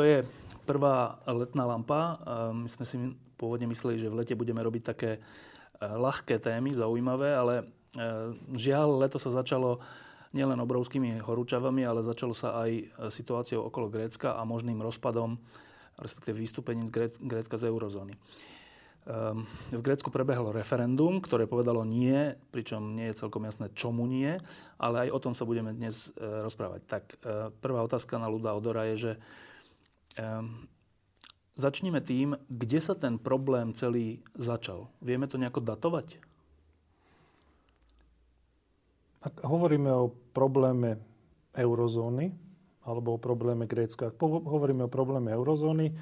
to je prvá letná lampa. My sme si pôvodne mysleli, že v lete budeme robiť také e, ľahké témy, zaujímavé, ale e, žiaľ, leto sa začalo nielen obrovskými horúčavami, ale začalo sa aj situáciou okolo Grécka a možným rozpadom, respektíve vystúpením z Grécka z eurozóny. Ehm, v Grécku prebehlo referendum, ktoré povedalo nie, pričom nie je celkom jasné, čomu nie, ale aj o tom sa budeme dnes e, rozprávať. Tak prvá otázka na Luda Odora je, že ehm, Začnime tým, kde sa ten problém celý začal. Vieme to nejako datovať? Ak hovoríme o probléme eurozóny, alebo o probléme Grécka, ak hovoríme o probléme eurozóny,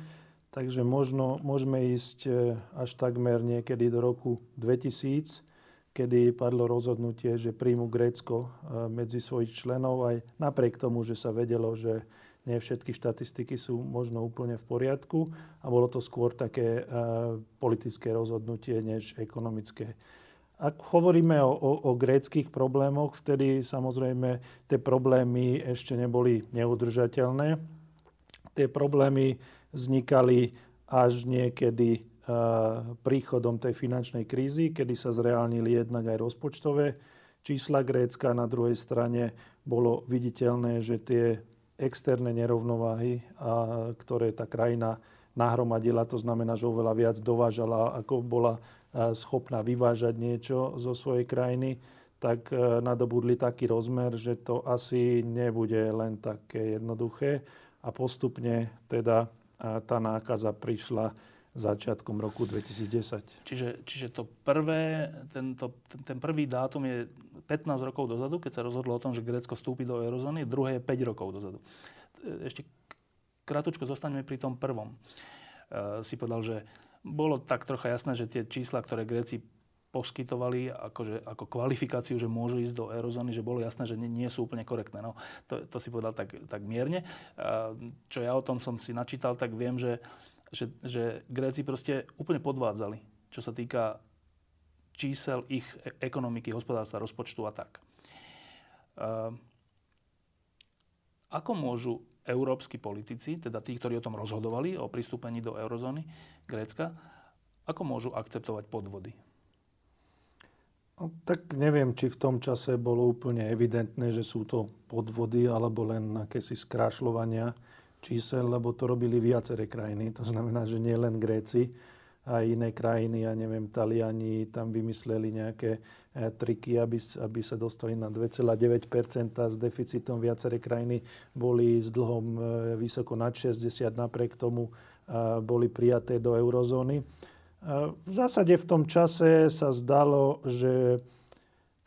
takže možno môžeme ísť e, až takmer niekedy do roku 2000, kedy padlo rozhodnutie, že príjmu Grécko e, medzi svojich členov, aj napriek tomu, že sa vedelo, že nie všetky štatistiky sú možno úplne v poriadku a bolo to skôr také uh, politické rozhodnutie než ekonomické. Ak hovoríme o, o, o gréckých problémoch, vtedy samozrejme tie problémy ešte neboli neudržateľné. Tie problémy vznikali až niekedy uh, príchodom tej finančnej krízy, kedy sa zreálnili jednak aj rozpočtové čísla Grécka. Na druhej strane bolo viditeľné, že tie externé nerovnováhy, a, ktoré tá krajina nahromadila. To znamená, že oveľa viac dovážala, ako bola schopná vyvážať niečo zo svojej krajiny, tak e, nadobudli taký rozmer, že to asi nebude len také jednoduché. A postupne teda tá nákaza prišla začiatkom roku 2010. Čiže, čiže to prvé, tento, ten, prvý dátum je 15 rokov dozadu, keď sa rozhodlo o tom, že Grécko vstúpi do eurozóny, druhé je 5 rokov dozadu. Ešte krátko zostaňme pri tom prvom. E, si povedal, že bolo tak trocha jasné, že tie čísla, ktoré Gréci poskytovali akože, ako kvalifikáciu, že môžu ísť do eurozóny, že bolo jasné, že nie, nie sú úplne korektné. No, to, to si povedal tak, tak mierne. E, čo ja o tom som si načítal, tak viem, že že, že Gréci proste úplne podvádzali, čo sa týka čísel ich e- ekonomiky, hospodárstva, rozpočtu a tak. Uh, ako môžu európsky politici, teda tí, ktorí o tom rozhodovali, o pristúpení do eurozóny Grécka, ako môžu akceptovať podvody? No, tak neviem, či v tom čase bolo úplne evidentné, že sú to podvody alebo len akési skrášľovania čísel, lebo to robili viaceré krajiny. To znamená, že nie len Gréci, aj iné krajiny, ja neviem, Taliani tam vymysleli nejaké e, triky, aby, aby sa dostali na 2,9% s deficitom. Viaceré krajiny boli s dlhom e, vysoko nad 60, napriek tomu e, boli prijaté do eurozóny. V zásade v tom čase sa zdalo, že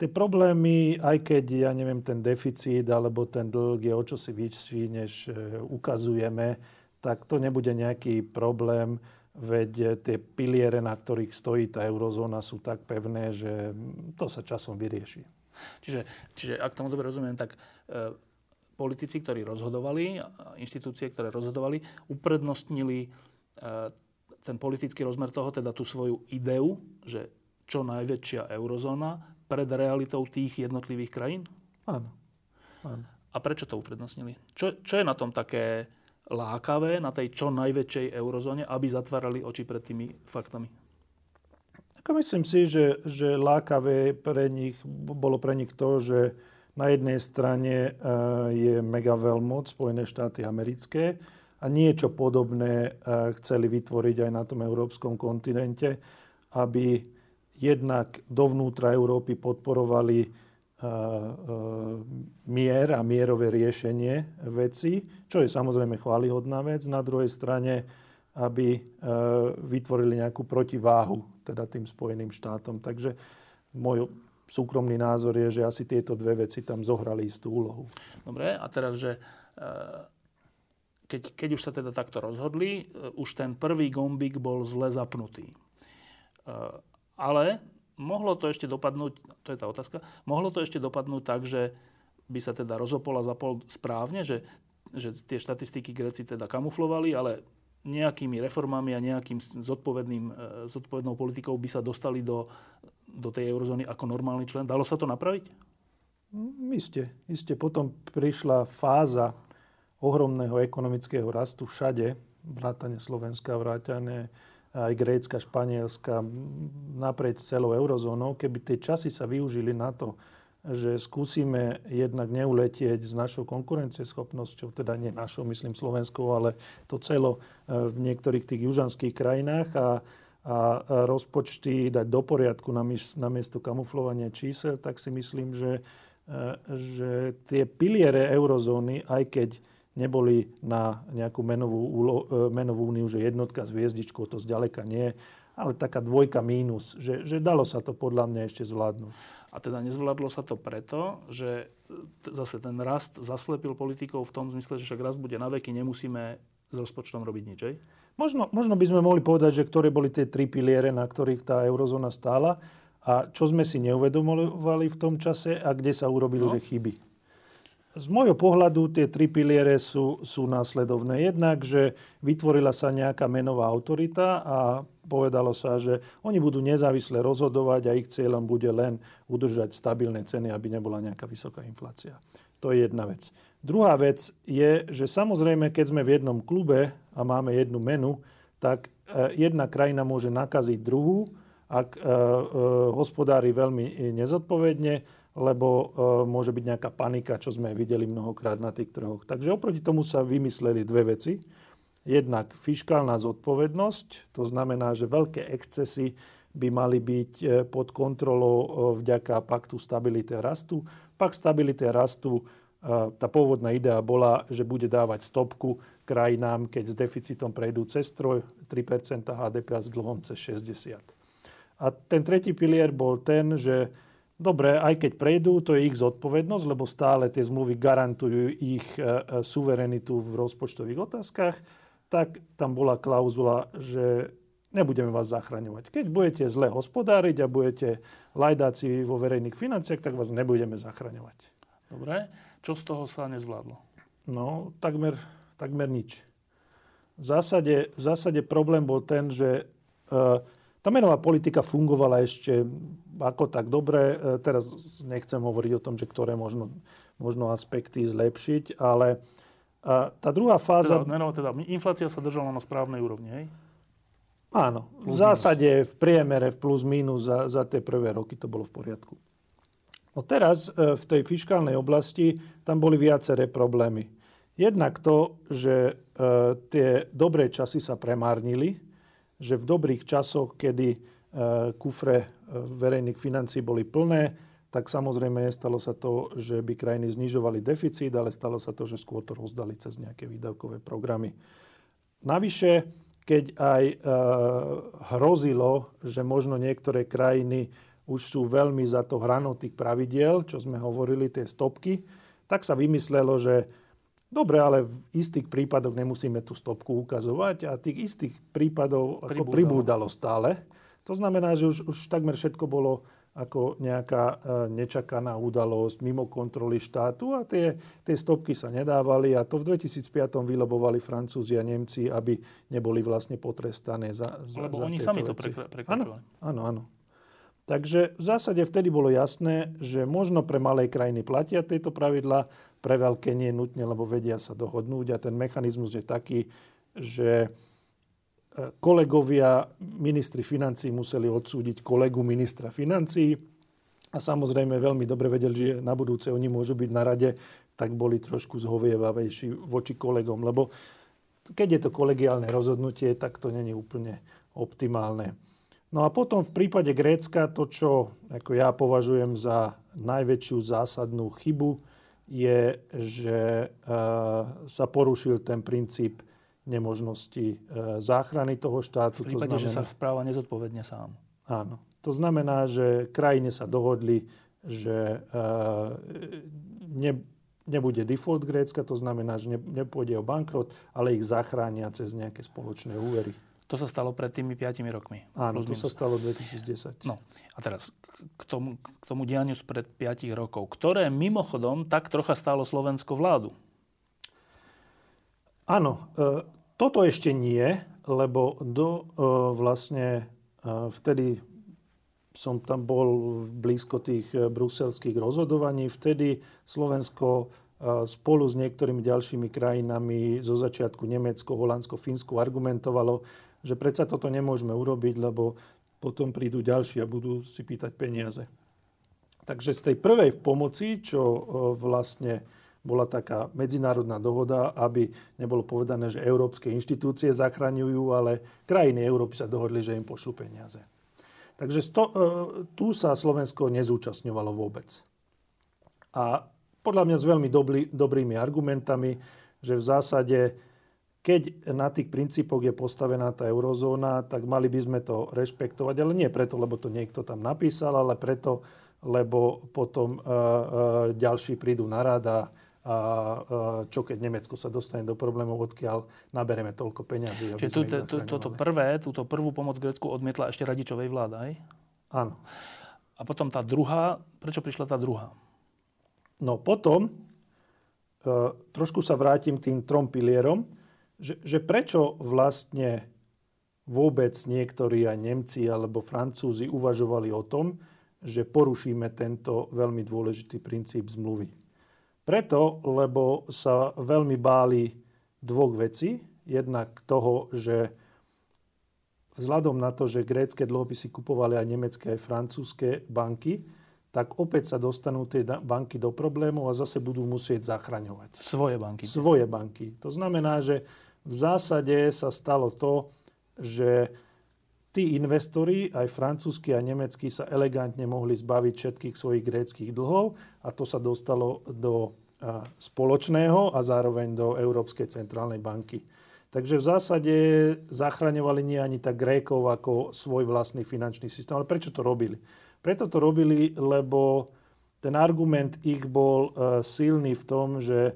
Tie problémy, aj keď, ja neviem, ten deficit alebo ten dlh je o čosi vyšší, než e, ukazujeme, tak to nebude nejaký problém, veď tie piliere, na ktorých stojí tá eurozóna, sú tak pevné, že to sa časom vyrieši. Čiže, čiže ak tomu dobre rozumiem, tak e, politici, ktorí rozhodovali, inštitúcie, ktoré rozhodovali, uprednostnili e, ten politický rozmer toho, teda tú svoju ideu, že čo najväčšia eurozóna pred realitou tých jednotlivých krajín? Áno. Áno. A prečo to uprednostnili? Čo, čo je na tom také lákavé, na tej čo najväčšej eurozóne, aby zatvárali oči pred tými faktami? Ako myslím si, že, že lákavé pre nich, bolo pre nich to, že na jednej strane eh, je mega veľmoc Spojené štáty americké a niečo podobné eh, chceli vytvoriť aj na tom európskom kontinente, aby jednak dovnútra Európy podporovali mier a mierové riešenie veci, čo je samozrejme chválihodná vec. Na druhej strane, aby vytvorili nejakú protiváhu teda tým Spojeným štátom. Takže môj súkromný názor je, že asi tieto dve veci tam zohrali istú úlohu. Dobre, a teraz, že keď, keď už sa teda takto rozhodli, už ten prvý gombík bol zle zapnutý. Ale mohlo to ešte dopadnúť, to je tá otázka, mohlo to ešte dopadnúť tak, že by sa teda rozopol a zapol správne, že, že tie štatistiky Gréci teda kamuflovali, ale nejakými reformami a nejakým zodpovedným, e, zodpovednou politikou by sa dostali do, do tej eurozóny ako normálny člen. Dalo sa to napraviť? Mm, isté, isté. Potom prišla fáza ohromného ekonomického rastu všade, vrátane Slovenska, vrátane aj Grécka, Španielska, naprieč celou eurozónou, keby tie časy sa využili na to, že skúsime jednak neuletieť s našou konkurencieschopnosťou, teda nie našou, myslím Slovenskou, ale to celo e, v niektorých tých južanských krajinách a, a rozpočty dať do poriadku namiesto kamuflovania čísel, tak si myslím, že, e, že tie piliere eurozóny, aj keď neboli na nejakú menovú, e, menovú úniu, že jednotka s hviezdičkou, to zďaleka nie, ale taká dvojka mínus, že, že dalo sa to podľa mňa ešte zvládnuť. A teda nezvládlo sa to preto, že zase ten rast zaslepil politikov v tom zmysle, že však rast bude na veky, nemusíme s rozpočtom robiť nič, aj? Možno, možno by sme mohli povedať, že ktoré boli tie tri piliere, na ktorých tá eurozóna stála a čo sme si neuvedomovali v tom čase a kde sa urobili no. že chyby. Z môjho pohľadu tie tri piliere sú, sú následovné. Jednak, že vytvorila sa nejaká menová autorita a povedalo sa, že oni budú nezávisle rozhodovať a ich cieľom bude len udržať stabilné ceny, aby nebola nejaká vysoká inflácia. To je jedna vec. Druhá vec je, že samozrejme, keď sme v jednom klube a máme jednu menu, tak e, jedna krajina môže nakaziť druhú, ak e, e, hospodári veľmi nezodpovedne lebo e, môže byť nejaká panika, čo sme videli mnohokrát na tých trhoch. Takže oproti tomu sa vymysleli dve veci. Jednak fiskálna zodpovednosť, to znamená, že veľké excesy by mali byť e, pod kontrolou e, vďaka paktu stability a rastu. Pakt stability a rastu, tá pôvodná idea bola, že bude dávať stopku krajinám, keď s deficitom prejdú cez 3 HDP a s dlhom cez 60. A ten tretí pilier bol ten, že Dobre, aj keď prejdú, to je ich zodpovednosť, lebo stále tie zmluvy garantujú ich e, e, suverenitu v rozpočtových otázkach, tak tam bola klauzula, že nebudeme vás zachraňovať. Keď budete zle hospodáriť a budete lajdáci vo verejných financiách, tak vás nebudeme zachraňovať. Dobre. Čo z toho sa nezvládlo? No, takmer, takmer nič. V zásade, v zásade problém bol ten, že uh, tá menová politika fungovala ešte ako tak dobre. E, teraz nechcem hovoriť o tom, že ktoré možno, možno aspekty zlepšiť, ale tá druhá fáza... Teda, menová, teda inflácia sa držala na správnej úrovni, hej? Áno. Plus v zásade v priemere v plus minus za, za tie prvé roky to bolo v poriadku. No teraz e, v tej fiskálnej oblasti tam boli viaceré problémy. Jednak to, že e, tie dobré časy sa premárnili, že v dobrých časoch, kedy e, kufre e, verejných financí boli plné, tak samozrejme nestalo sa to, že by krajiny znižovali deficit, ale stalo sa to, že skôr to rozdali cez nejaké výdavkové programy. Navyše, keď aj e, hrozilo, že možno niektoré krajiny už sú veľmi za to hranou tých pravidiel, čo sme hovorili, tie stopky, tak sa vymyslelo, že Dobre, ale v istých prípadoch nemusíme tú stopku ukazovať a tých istých prípadov pribúdalo. ako pribúdalo stále. To znamená, že už, už takmer všetko bolo ako nejaká e, nečakaná udalosť mimo kontroly štátu a tie, tie stopky sa nedávali a to v 2005 vylobovali Francúzi a Nemci, aby neboli vlastne potrestané za, za Lebo za oni sami veci. to prekračovali. Áno, áno, áno. Takže v zásade vtedy bolo jasné, že možno pre malé krajiny platia tieto pravidlá, pre veľké nie nutne, lebo vedia sa dohodnúť a ten mechanizmus je taký, že e, kolegovia ministri financí museli odsúdiť kolegu ministra financí a samozrejme veľmi dobre vedeli, že na budúce oni môžu byť na rade, tak boli trošku zhovievavejší voči kolegom, lebo keď je to kolegiálne rozhodnutie, tak to není úplne optimálne. No a potom v prípade Grécka to, čo ako ja považujem za najväčšiu zásadnú chybu, je, že e, sa porušil ten princíp nemožnosti e, záchrany toho štátu. V prípade, to znamená, že sa správa nezodpovedne sám. Áno. To znamená, že krajine sa dohodli, že e, ne, nebude default Grécka, to znamená, že nepôjde o bankrot, ale ich zachránia cez nejaké spoločné úvery. To sa stalo pred tými 5 rokmi. Áno, to sa stalo v 2010. No a teraz k tomu, k tomu dianiu spred 5 rokov, ktoré mimochodom tak trocha stálo Slovensko vládu. Áno, e, toto ešte nie, lebo do e, vlastne e, vtedy som tam bol blízko tých bruselských rozhodovaní. Vtedy Slovensko spolu s niektorými ďalšími krajinami, zo začiatku Nemecko, Holandsko, Fínsko, argumentovalo, že predsa toto nemôžeme urobiť, lebo potom prídu ďalší a budú si pýtať peniaze. Takže z tej prvej pomoci, čo e, vlastne bola taká medzinárodná dohoda, aby nebolo povedané, že európske inštitúcie zachraňujú, ale krajiny Európy sa dohodli, že im pošlú peniaze. Takže sto, e, tu sa Slovensko nezúčastňovalo vôbec. A podľa mňa s veľmi dobrý, dobrými argumentami, že v zásade, keď na tých princípoch je postavená tá eurozóna, tak mali by sme to rešpektovať, ale nie preto, lebo to niekto tam napísal, ale preto, lebo potom uh, uh, ďalší prídu na rada a čo keď Nemecko sa dostane do problémov, odkiaľ nabereme toľko peňazí. Čiže tú, to, toto prvé, túto prvú pomoc Grécku odmietla ešte radičovej vláda, aj? Áno. A potom tá druhá, prečo prišla tá druhá? No potom, e, trošku sa vrátim tým trom pilierom, že, že prečo vlastne vôbec niektorí aj Nemci alebo Francúzi uvažovali o tom, že porušíme tento veľmi dôležitý princíp zmluvy. Preto, lebo sa veľmi báli dvoch vecí. Jednak toho, že vzhľadom na to, že grécké dlhopisy kupovali aj nemecké, aj francúzske banky, tak opäť sa dostanú tie banky do problémov a zase budú musieť zachraňovať. Svoje banky. Svoje banky. To znamená, že v zásade sa stalo to, že tí investori, aj francúzsky a nemeckí, sa elegantne mohli zbaviť všetkých svojich gréckých dlhov a to sa dostalo do spoločného a zároveň do Európskej centrálnej banky. Takže v zásade zachraňovali nie ani tak Grékov ako svoj vlastný finančný systém. Ale prečo to robili? Preto to robili, lebo ten argument ich bol e, silný v tom, že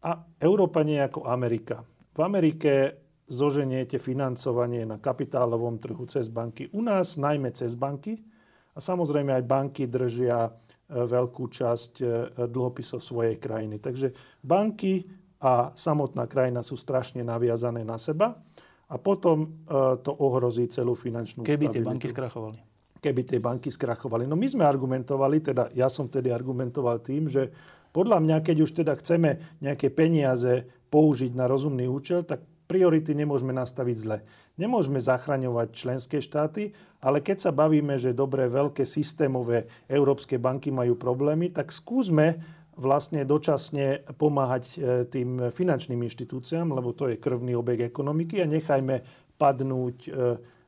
a Európa nie je ako Amerika. V Amerike zoženiete financovanie na kapitálovom trhu cez banky. U nás najmä cez banky. A samozrejme aj banky držia e, veľkú časť e, dlhopisov svojej krajiny. Takže banky a samotná krajina sú strašne naviazané na seba a potom e, to ohrozí celú finančnú Keby stabilitu. tie banky skrachovali. Keby tie banky skrachovali. No my sme argumentovali, teda ja som vtedy argumentoval tým, že podľa mňa, keď už teda chceme nejaké peniaze použiť na rozumný účel, tak priority nemôžeme nastaviť zle. Nemôžeme zachraňovať členské štáty, ale keď sa bavíme, že dobré veľké systémové európske banky majú problémy, tak skúsme vlastne dočasne pomáhať e, tým finančným inštitúciám, lebo to je krvný obeh ekonomiky a nechajme padnúť e,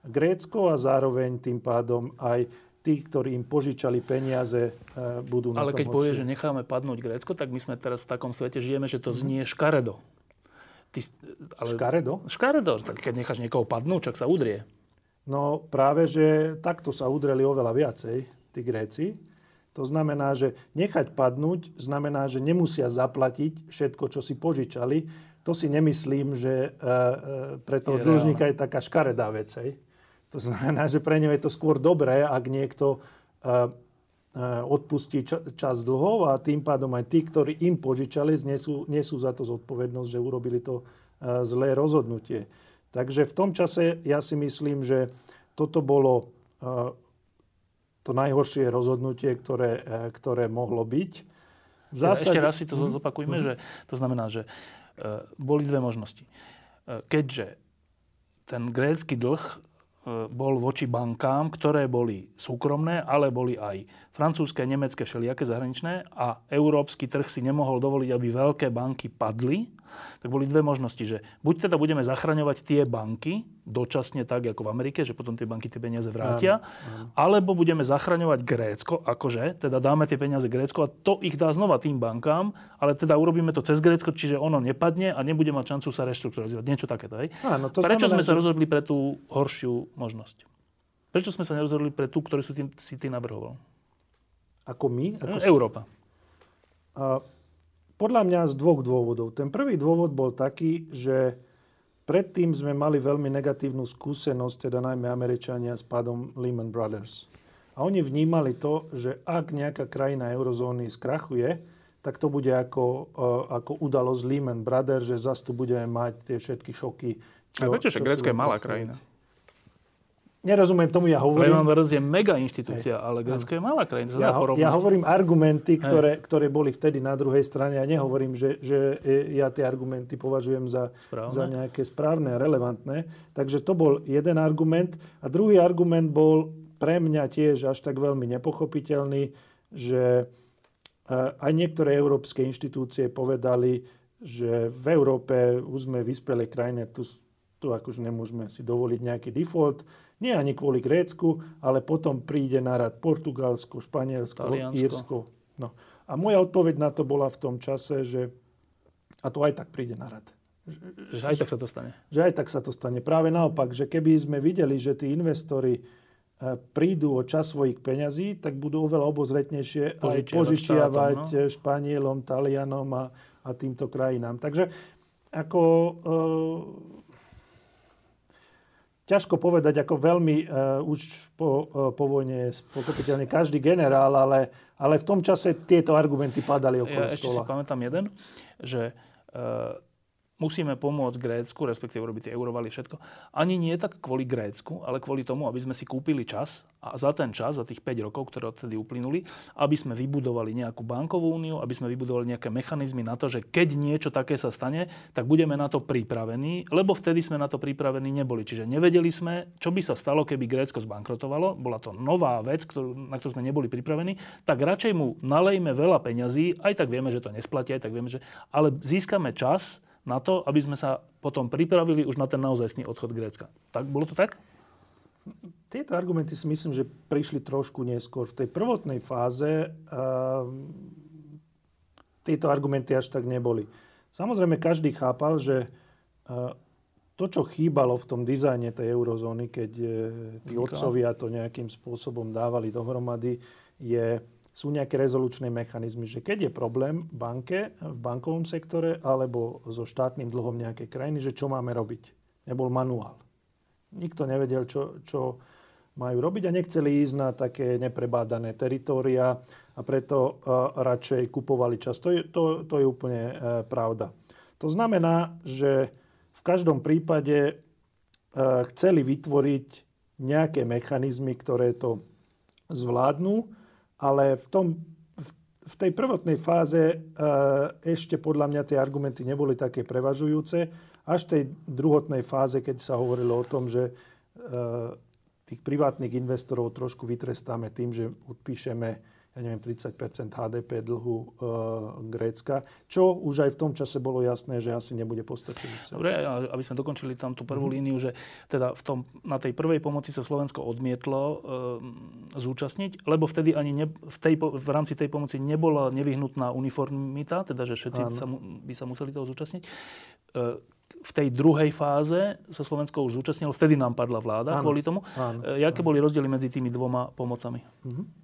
Grécko a zároveň tým pádom aj tí, ktorí im požičali peniaze, e, budú na Ale keď povie, že necháme padnúť Grécko, tak my sme teraz v takom svete žijeme, že to znie škaredo. Ty, ale... Škaredo? Škaredo. Tak keď necháš niekoho padnúť, čak sa udrie. No práve, že takto sa udreli oveľa viacej, tí Gréci. To znamená, že nechať padnúť znamená, že nemusia zaplatiť všetko, čo si požičali. To si nemyslím, že e, e, pre toho je dlžníka je taká škaredá vec. Hej. To znamená, že pre ňo je to skôr dobré, ak niekto e, Eh, odpustí čas dlhov a tým pádom aj tí, ktorí im požičali, nesú, nesú za to zodpovednosť, že urobili to eh, zlé rozhodnutie. Takže v tom čase ja si myslím, že toto bolo eh, to najhoršie rozhodnutie, ktoré, ktoré mohlo byť. V zásade... Ešte raz si to mhm. zopakujme, mm-hmm. že to znamená, že boli dve možnosti. Keďže ten grécky dlh bol voči bankám, ktoré boli súkromné, ale boli aj francúzske, nemecké, všelijaké zahraničné a európsky trh si nemohol dovoliť, aby veľké banky padli. Tak boli dve možnosti, že buď teda budeme zachraňovať tie banky, dočasne tak, ako v Amerike, že potom tie banky tie peniaze vrátia, áno, áno. alebo budeme zachraňovať Grécko, akože, teda dáme tie peniaze Grécko a to ich dá znova tým bankám, ale teda urobíme to cez Grécko, čiže ono nepadne a nebude mať šancu sa reštrukturalizovať. Niečo takéto, hej? Áno, to Prečo znamená, sme sa rozhodli pre tú horšiu možnosť? Prečo sme sa nerozhodli pre tú, ktorú si ty, si ty navrhoval? Ako my? Ako Európa. A podľa mňa z dvoch dôvodov. Ten prvý dôvod bol taký, že predtým sme mali veľmi negatívnu skúsenosť, teda najmä Američania s pádom Lehman Brothers. A oni vnímali to, že ak nejaká krajina eurozóny skrachuje, tak to bude ako, uh, ako udalosť Lehman Brothers, že zase tu budeme mať tie všetky šoky. Čo, A viete, že Grécko je malá krajina. Nerozumiem tomu, ja hovorím... Lehman je mega inštitúcia, Hej. ale Grécko je malá krajina. Ja, ho, ja hovorím argumenty, ktoré, ktoré boli vtedy na druhej strane. Ja nehovorím, že, že ja tie argumenty považujem za, za nejaké správne a relevantné. Takže to bol jeden argument. A druhý argument bol pre mňa tiež až tak veľmi nepochopiteľný, že aj niektoré európske inštitúcie povedali, že v Európe už sme vyspelé krajine, tu, tu akože nemôžeme si dovoliť nejaký default, nie ani kvôli Grécku, ale potom príde na rad Portugalsko, Španielsko, Taliansko. Írsko. No. A moja odpoveď na to bola v tom čase, že a to aj tak príde na rad. Že aj tak sa to stane. Že aj tak sa to stane. Práve naopak, že keby sme videli, že tí investori prídu o čas svojich peňazí, tak budú oveľa obozretnejšie aj požičiavať štátom, no? Španielom, Talianom a, a týmto krajinám. Takže ako e, ťažko povedať, ako veľmi e, už po, e, po vojne je pochopiteľne každý generál, ale, ale v tom čase tieto argumenty padali okolo ja stola. ešte si pamätám jeden, že e, musíme pomôcť Grécku, respektíve urobiť tie eurovaly všetko. Ani nie tak kvôli Grécku, ale kvôli tomu, aby sme si kúpili čas a za ten čas, za tých 5 rokov, ktoré odtedy uplynuli, aby sme vybudovali nejakú bankovú úniu, aby sme vybudovali nejaké mechanizmy na to, že keď niečo také sa stane, tak budeme na to pripravení, lebo vtedy sme na to pripravení neboli. Čiže nevedeli sme, čo by sa stalo, keby Grécko zbankrotovalo. Bola to nová vec, ktorú, na ktorú sme neboli pripravení. Tak radšej mu nalejme veľa peňazí, aj tak vieme, že to nesplatí, aj tak vieme, že... Ale získame čas, na to, aby sme sa potom pripravili už na ten naozajstný odchod Grécka. Tak, bolo to tak? Tieto argumenty si myslím, že prišli trošku neskôr. V tej prvotnej fáze uh, tieto argumenty až tak neboli. Samozrejme, každý chápal, že uh, to, čo chýbalo v tom dizajne tej eurozóny, keď uh, tí otcovia to nejakým spôsobom dávali dohromady, je sú nejaké rezolučné mechanizmy, že keď je problém v banke, v bankovom sektore alebo so štátnym dlhom nejakej krajiny, že čo máme robiť. Nebol manuál. Nikto nevedel, čo, čo majú robiť a nechceli ísť na také neprebádané teritória a preto uh, radšej kupovali čas. To je, to, to je úplne uh, pravda. To znamená, že v každom prípade uh, chceli vytvoriť nejaké mechanizmy, ktoré to zvládnu ale v, tom, v tej prvotnej fáze e, ešte podľa mňa tie argumenty neboli také prevažujúce. Až v tej druhotnej fáze, keď sa hovorilo o tom, že e, tých privátnych investorov trošku vytrestáme tým, že odpíšeme ja neviem, 30% HDP dlhu e, Grécka, čo už aj v tom čase bolo jasné, že asi nebude postačujúce. Dobre, aby sme dokončili tam tú prvú mm-hmm. líniu, že teda v tom, na tej prvej pomoci sa Slovensko odmietlo e, zúčastniť, lebo vtedy ani ne, v, tej, v rámci tej pomoci nebola nevyhnutná uniformita, teda že všetci sa, by sa museli toho zúčastniť. E, v tej druhej fáze sa Slovensko už zúčastnilo, vtedy nám padla vláda áno, kvôli tomu. Áno, e, Jaké áno. boli rozdiely medzi tými dvoma pomocami? Mm-hmm.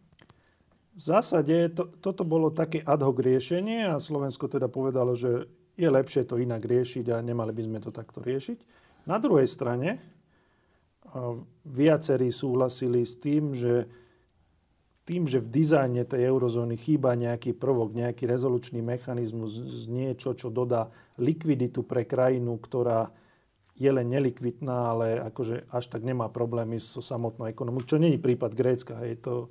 V zásade to, toto bolo také ad hoc riešenie a Slovensko teda povedalo, že je lepšie to inak riešiť a nemali by sme to takto riešiť. Na druhej strane viacerí súhlasili s tým, že tým, že v dizajne tej eurozóny chýba nejaký prvok, nejaký rezolučný mechanizmus, niečo, čo dodá likviditu pre krajinu, ktorá je len nelikvidná, ale akože až tak nemá problémy so samotnou ekonomikou, čo není prípad Grécka. Hej, to,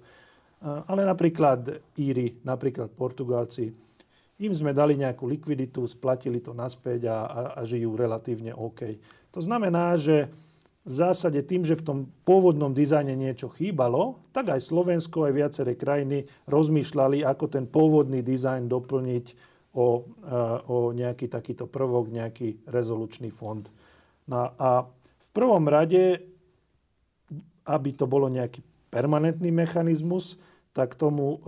ale napríklad Íry, napríklad Portugálci, im sme dali nejakú likviditu, splatili to naspäť a, a, a žijú relatívne OK. To znamená, že v zásade tým, že v tom pôvodnom dizajne niečo chýbalo, tak aj Slovensko, aj viaceré krajiny rozmýšľali, ako ten pôvodný dizajn doplniť o, o nejaký takýto prvok, nejaký rezolučný fond. No a v prvom rade, aby to bolo nejaký permanentný mechanizmus, tak tomu,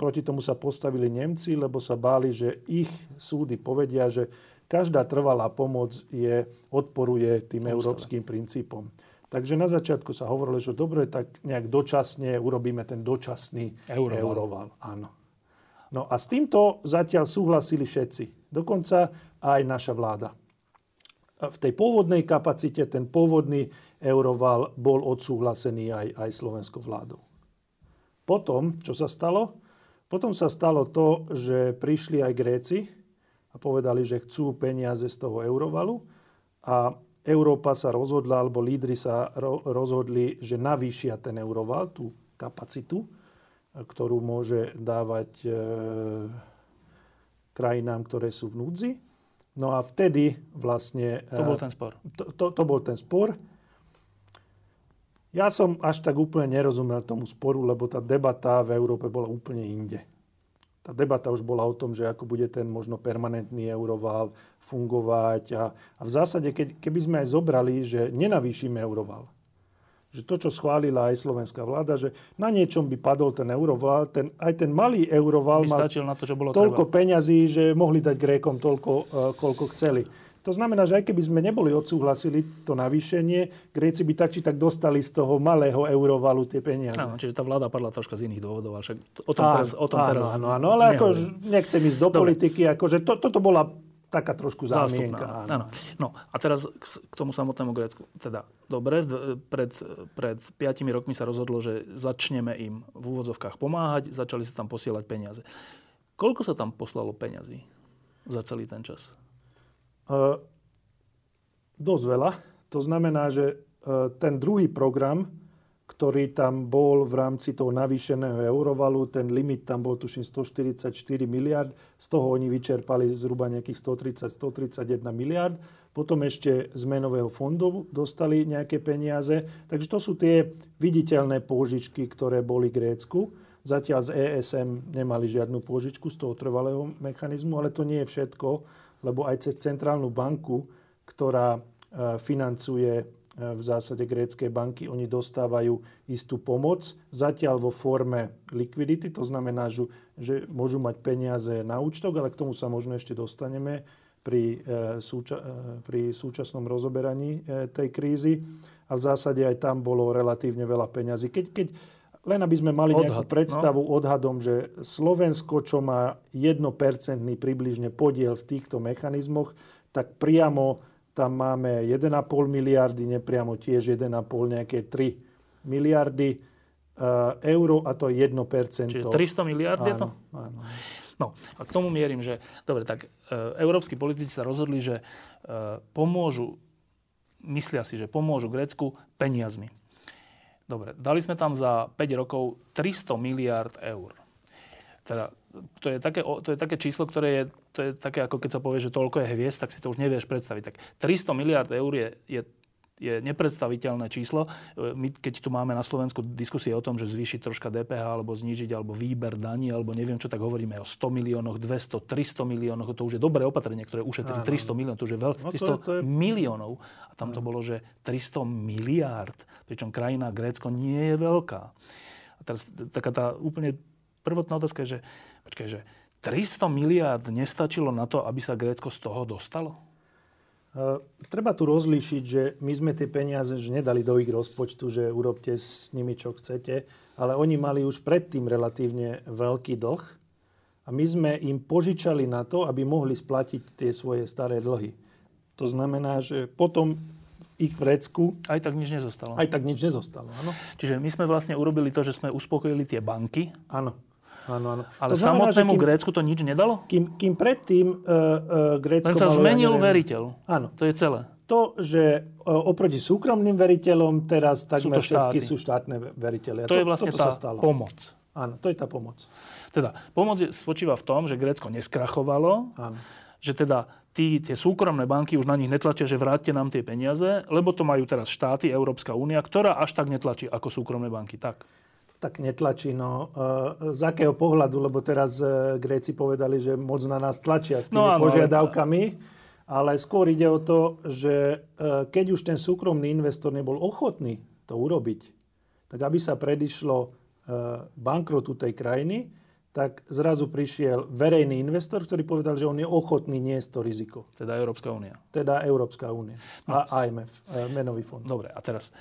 proti tomu sa postavili Nemci, lebo sa báli, že ich súdy povedia, že každá trvalá pomoc je, odporuje tým európskym princípom. Takže na začiatku sa hovorilo, že dobre, tak nejak dočasne urobíme ten dočasný euroval. euroval. Áno. No a s týmto zatiaľ súhlasili všetci. Dokonca aj naša vláda. V tej pôvodnej kapacite ten pôvodný euroval bol odsúhlasený aj, aj slovenskou vládou. Potom, čo sa stalo? Potom sa stalo to, že prišli aj Gréci a povedali, že chcú peniaze z toho eurovalu a Európa sa rozhodla, alebo lídry sa ro- rozhodli, že navýšia ten euroval, tú kapacitu, ktorú môže dávať e, krajinám, ktoré sú v núdzi. No a vtedy vlastne... To bol ten spor. To, to, to bol ten spor. Ja som až tak úplne nerozumel tomu sporu, lebo tá debata v Európe bola úplne inde. Tá debata už bola o tom, že ako bude ten možno permanentný euroval fungovať. A, a v zásade, keď, keby sme aj zobrali, že nenavýšime euroval, že to, čo schválila aj slovenská vláda, že na niečom by padol ten euroval, ten, aj ten malý euroval mal na to, že bolo toľko treba. peňazí, že mohli dať Grékom toľko, uh, koľko chceli. To znamená, že aj keby sme neboli odsúhlasili to navýšenie, Gréci by tak či tak dostali z toho malého eurovalu tie peniaze. Áno, čiže tá vláda padla troška z iných dôvodov. Však o tom áno, teraz, o tom áno, teraz áno, áno, ale ako, nechcem ísť do Dobre. politiky, akože to, toto bola taká trošku zámienka. Áno. No a teraz k tomu samotnému Grécku. Teda, dobre, pred, pred 5 rokmi sa rozhodlo, že začneme im v úvodzovkách pomáhať, začali sa tam posielať peniaze. Koľko sa tam poslalo peňazí za celý ten čas? Uh, dosť veľa. To znamená, že uh, ten druhý program, ktorý tam bol v rámci toho navýšeného eurovalu, ten limit tam bol tuším 144 miliard, z toho oni vyčerpali zhruba nejakých 130-131 miliard. Potom ešte z menového fondu dostali nejaké peniaze. Takže to sú tie viditeľné pôžičky, ktoré boli Grécku. Zatiaľ z ESM nemali žiadnu pôžičku z toho trvalého mechanizmu, ale to nie je všetko lebo aj cez centrálnu banku, ktorá e, financuje e, v zásade grécké banky, oni dostávajú istú pomoc, zatiaľ vo forme likvidity, to znamená, že, môžu mať peniaze na účtok, ale k tomu sa možno ešte dostaneme pri, e, súča, pri súčasnom rozoberaní tej krízy. A v zásade aj tam bolo relatívne veľa peňazí. Keď, keď len aby sme mali nejakú Odhad, no. predstavu no. odhadom, že Slovensko, čo má 1% približne podiel v týchto mechanizmoch, tak priamo tam máme 1,5 miliardy, nepriamo tiež 1,5, nejaké 3 miliardy uh, eur a to je 1%. Čiže 300 miliard je to? Áno. No a k tomu mierim, že dobre, tak e, európsky politici sa rozhodli, že e, pomôžu, myslia si, že pomôžu Grécku peniazmi. Dobre, dali sme tam za 5 rokov 300 miliard eur. Teda, to je, také, to je také číslo, ktoré je, to je také, ako keď sa povie, že toľko je hviezd, tak si to už nevieš predstaviť. Tak 300 miliard eur je, je je nepredstaviteľné číslo. My, keď tu máme na Slovensku diskusie o tom, že zvýšiť troška DPH alebo znížiť alebo výber daní alebo neviem čo, tak hovoríme o 100 miliónoch, 200, 300 miliónoch. To už je dobré opatrenie, ktoré ušetrí 300 miliónov. To už je veľké. No 300 to, to je... miliónov. A tam to bolo, že 300 miliárd. Pričom krajina Grécko nie je veľká. A teraz taká tá úplne prvotná otázka je, že, počkaj, že 300 miliárd nestačilo na to, aby sa Grécko z toho dostalo? Uh, treba tu rozlíšiť, že my sme tie peniaze že nedali do ich rozpočtu, že urobte s nimi čo chcete, ale oni mali už predtým relatívne veľký dlh a my sme im požičali na to, aby mohli splatiť tie svoje staré dlhy. To znamená, že potom ich vrecku... Aj tak nič nezostalo. Aj tak nič nezostalo, áno. Čiže my sme vlastne urobili to, že sme uspokojili tie banky. Áno. Áno, áno. Ale to znamená, samotnému kým, Grécku to nič nedalo? Kým, kým predtým uh, uh, Grécko Len sa zmenil ja veriteľ. Áno. To je celé. To, že uh, oproti súkromným veriteľom teraz takmer sú všetky sú štátne veriteľe. To, to je vlastne tá pomoc. Áno, to je tá pomoc. Teda, pomoc spočíva v tom, že Grécko neskrachovalo, Áno. že teda tí, tie súkromné banky už na nich netlačia, že vráťte nám tie peniaze, lebo to majú teraz štáty, Európska únia, ktorá až tak netlačí ako súkromné banky. Tak tak netlačí. No, e, z akého pohľadu? Lebo teraz e, Gréci povedali, že moc na nás tlačia s tými no, požiadavkami. Ale skôr ide o to, že e, keď už ten súkromný investor nebol ochotný to urobiť, tak aby sa predišlo bankrotu tej krajiny, tak zrazu prišiel verejný investor, ktorý povedal, že on je ochotný niesť to riziko. Teda Európska únia. Teda Európska únia. No. A IMF, menový fond. Dobre, a teraz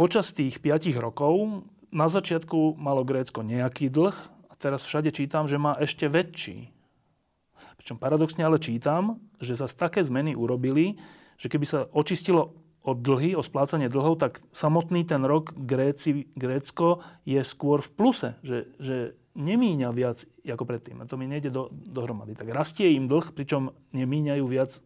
počas tých 5 rokov na začiatku malo Grécko nejaký dlh a teraz všade čítam, že má ešte väčší. Pričom paradoxne ale čítam, že zase také zmeny urobili, že keby sa očistilo od dlhy, o splácanie dlhov, tak samotný ten rok Gréci, Grécko je skôr v pluse, že, že nemíňa viac ako predtým. A to mi nejde do, dohromady. Tak rastie im dlh, pričom nemíňajú viac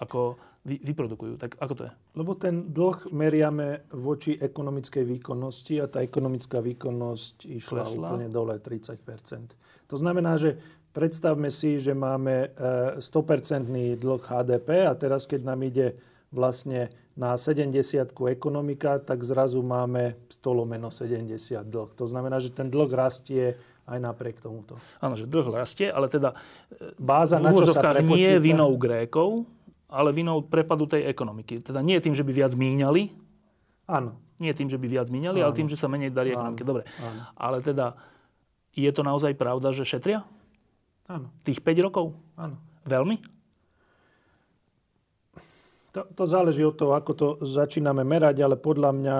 ako vy, vyprodukujú. Tak ako to je? Lebo ten dlh meriame voči ekonomickej výkonnosti a tá ekonomická výkonnosť išla Klesla. úplne dole 30% To znamená, že predstavme si, že máme 100% e, dlh HDP a teraz, keď nám ide vlastne na 70 ekonomika, tak zrazu máme 100 lomeno 70 dlh. To znamená, že ten dlh rastie aj napriek tomuto. Áno, že dlh rastie, ale teda Báza, v na čo sa nie je vinou Grékov, ale vinou prepadu tej ekonomiky. Teda nie tým, že by viac míňali. Áno. Nie tým, že by viac míňali, ale tým, že sa menej darí ekonomike. Dobre. Áno. Ale teda je to naozaj pravda, že šetria? Áno. Tých 5 rokov? Áno. Veľmi? To, to záleží od toho, ako to začíname merať, ale podľa mňa,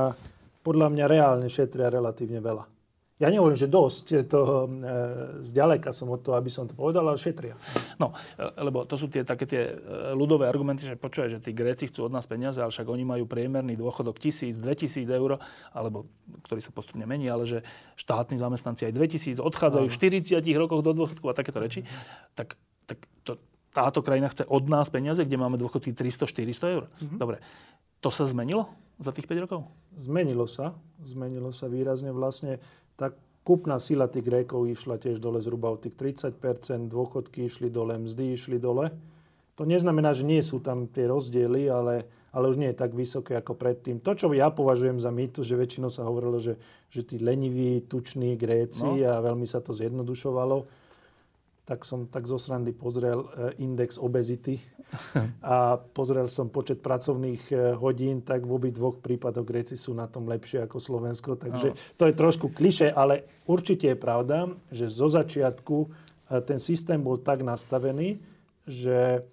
podľa mňa reálne šetria relatívne veľa. Ja nehovorím, že dosť, to, e, zďaleka som od toho, aby som to povedal, ale šetria. No, e, lebo to sú tie také tie e, ľudové argumenty, že počuje, že tí Gréci chcú od nás peniaze, ale však oni majú priemerný dôchodok 1000, 2000 eur, alebo ktorý sa postupne mení, ale že štátni zamestnanci aj 2000 odchádzajú v 40 rokoch do dôchodku a takéto reči. Tak, tak to, táto krajina chce od nás peniaze, kde máme dôchodky 300-400 eur. Mm-hmm. Dobre, to sa zmenilo za tých 5 rokov? Zmenilo sa. Zmenilo sa výrazne. Vlastne tak kúpna sila tých Grékov išla tiež dole zhruba o tých 30% dôchodky išli dole, mzdy išli dole. To neznamená, že nie sú tam tie rozdiely, ale, ale už nie je tak vysoké ako predtým. To, čo ja považujem za mýtus, že väčšinou sa hovorilo, že, že tí leniví, tuční Gréci no. a veľmi sa to zjednodušovalo tak som tak zo srandy pozrel e, index obezity a pozrel som počet pracovných e, hodín, tak v obi dvoch prípadoch Gréci sú na tom lepšie ako Slovensko. Takže to je trošku kliše, ale určite je pravda, že zo začiatku e, ten systém bol tak nastavený, že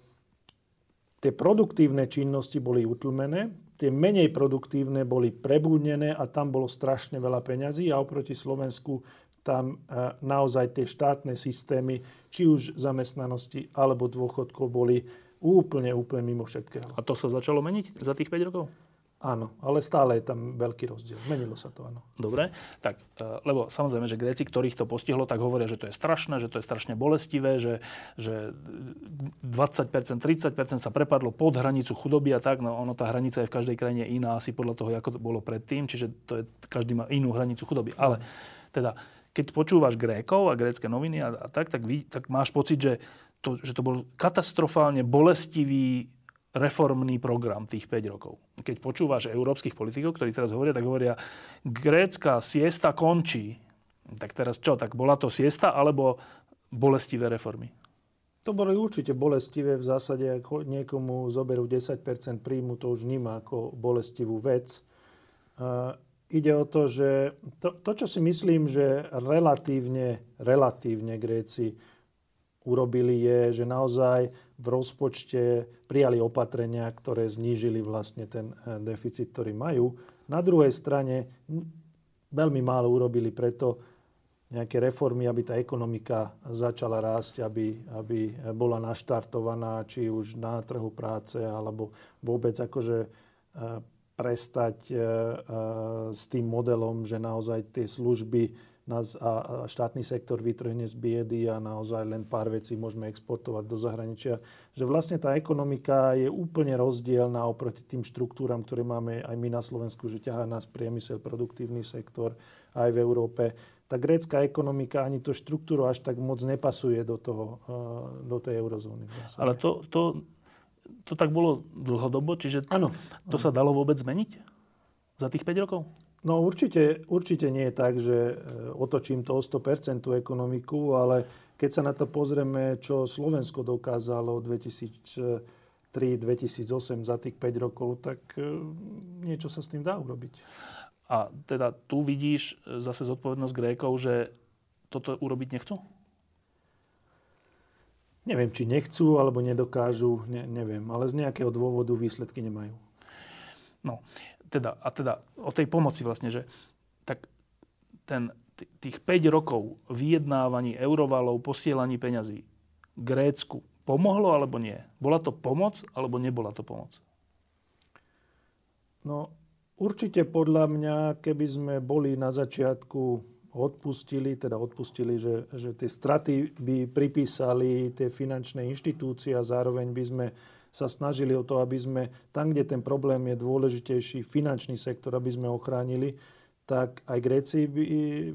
tie produktívne činnosti boli utlmené, tie menej produktívne boli prebúdnené a tam bolo strašne veľa peňazí a oproti Slovensku tam e, naozaj tie štátne systémy, či už zamestnanosti alebo dôchodkov, boli úplne, úplne mimo všetkého. A to sa začalo meniť za tých 5 rokov? Áno, ale stále je tam veľký rozdiel. Menilo sa to, áno. Dobre, tak, e, lebo samozrejme, že Gréci, ktorých to postihlo, tak hovoria, že to je strašné, že to je strašne bolestivé, že, že 20%, 30% sa prepadlo pod hranicu chudoby a tak. No ono, tá hranica je v každej krajine iná, asi podľa toho, ako to bolo predtým, čiže to je, každý má inú hranicu chudoby. Ale teda keď počúvaš Grékov a grécké noviny a, a tak, tak, vy, tak máš pocit, že to, že to bol katastrofálne bolestivý reformný program tých 5 rokov. Keď počúvaš európskych politikov, ktorí teraz hovoria, tak hovoria, grécka siesta končí. Tak teraz čo, tak bola to siesta alebo bolestivé reformy? To boli určite bolestivé. V zásade, ak niekomu zoberú 10% príjmu, to už vníma ako bolestivú vec ide o to, že to, to, čo si myslím, že relatívne, relatívne Gréci urobili, je, že naozaj v rozpočte prijali opatrenia, ktoré znížili vlastne ten eh, deficit, ktorý majú. Na druhej strane veľmi málo urobili preto nejaké reformy, aby tá ekonomika začala rásť, aby, aby bola naštartovaná, či už na trhu práce, alebo vôbec akože eh, prestať e, e, s tým modelom, že naozaj tie služby nás a štátny sektor vytrhne z biedy a naozaj len pár vecí môžeme exportovať do zahraničia. Že vlastne tá ekonomika je úplne rozdielna oproti tým štruktúram, ktoré máme aj my na Slovensku, že ťahá nás priemysel, produktívny sektor aj v Európe. Tá grécka ekonomika ani to štruktúru až tak moc nepasuje do, toho, e, do tej eurozóny. Ale to, to to tak bolo dlhodobo, čiže ano. to sa dalo vôbec zmeniť za tých 5 rokov? No určite, určite nie je tak, že e, otočím to o 100% tú ekonomiku, ale keď sa na to pozrieme, čo Slovensko dokázalo 2003-2008 za tých 5 rokov, tak e, niečo sa s tým dá urobiť. A teda tu vidíš e, zase zodpovednosť Grékov, že toto urobiť nechcú? Neviem, či nechcú alebo nedokážu, ne, neviem, ale z nejakého dôvodu výsledky nemajú. No, teda, a teda o tej pomoci vlastne, že tak ten, tých 5 rokov vyjednávaní eurovalov, posielaní peňazí Grécku pomohlo alebo nie? Bola to pomoc alebo nebola to pomoc? No, určite podľa mňa, keby sme boli na začiatku odpustili, teda odpustili, že, že tie straty by pripísali tie finančné inštitúcie a zároveň by sme sa snažili o to, aby sme tam, kde ten problém je dôležitejší, finančný sektor, aby sme ochránili, tak aj Gréci by,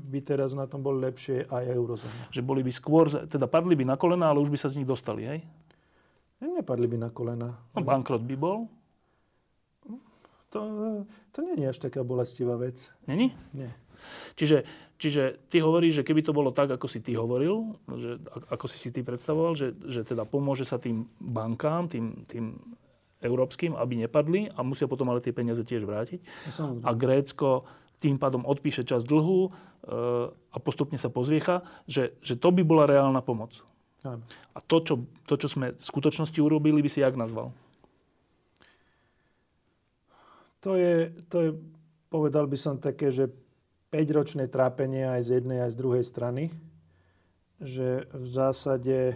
by teraz na tom boli lepšie, aj eurozóna. Že boli by skôr, teda padli by na kolena, ale už by sa z nich dostali, hej? Nepadli by na kolena. No, bankrot by bol? To, to nie je až taká bolestivá vec. Není? Nie. Čiže, čiže ty hovoríš, že keby to bolo tak, ako si ty hovoril, že, ako si si ty predstavoval, že, že teda pomôže sa tým bankám, tým, tým európskym, aby nepadli a musia potom ale tie peniaze tiež vrátiť. Samozrejme. A Grécko tým pádom odpíše čas dlhu e, a postupne sa pozviecha, že, že to by bola reálna pomoc. A to čo, to, čo sme v skutočnosti urobili, by si jak nazval? To je, to je, povedal by som také, že 5-ročné trápenie aj z jednej, aj z druhej strany. Že v zásade, e,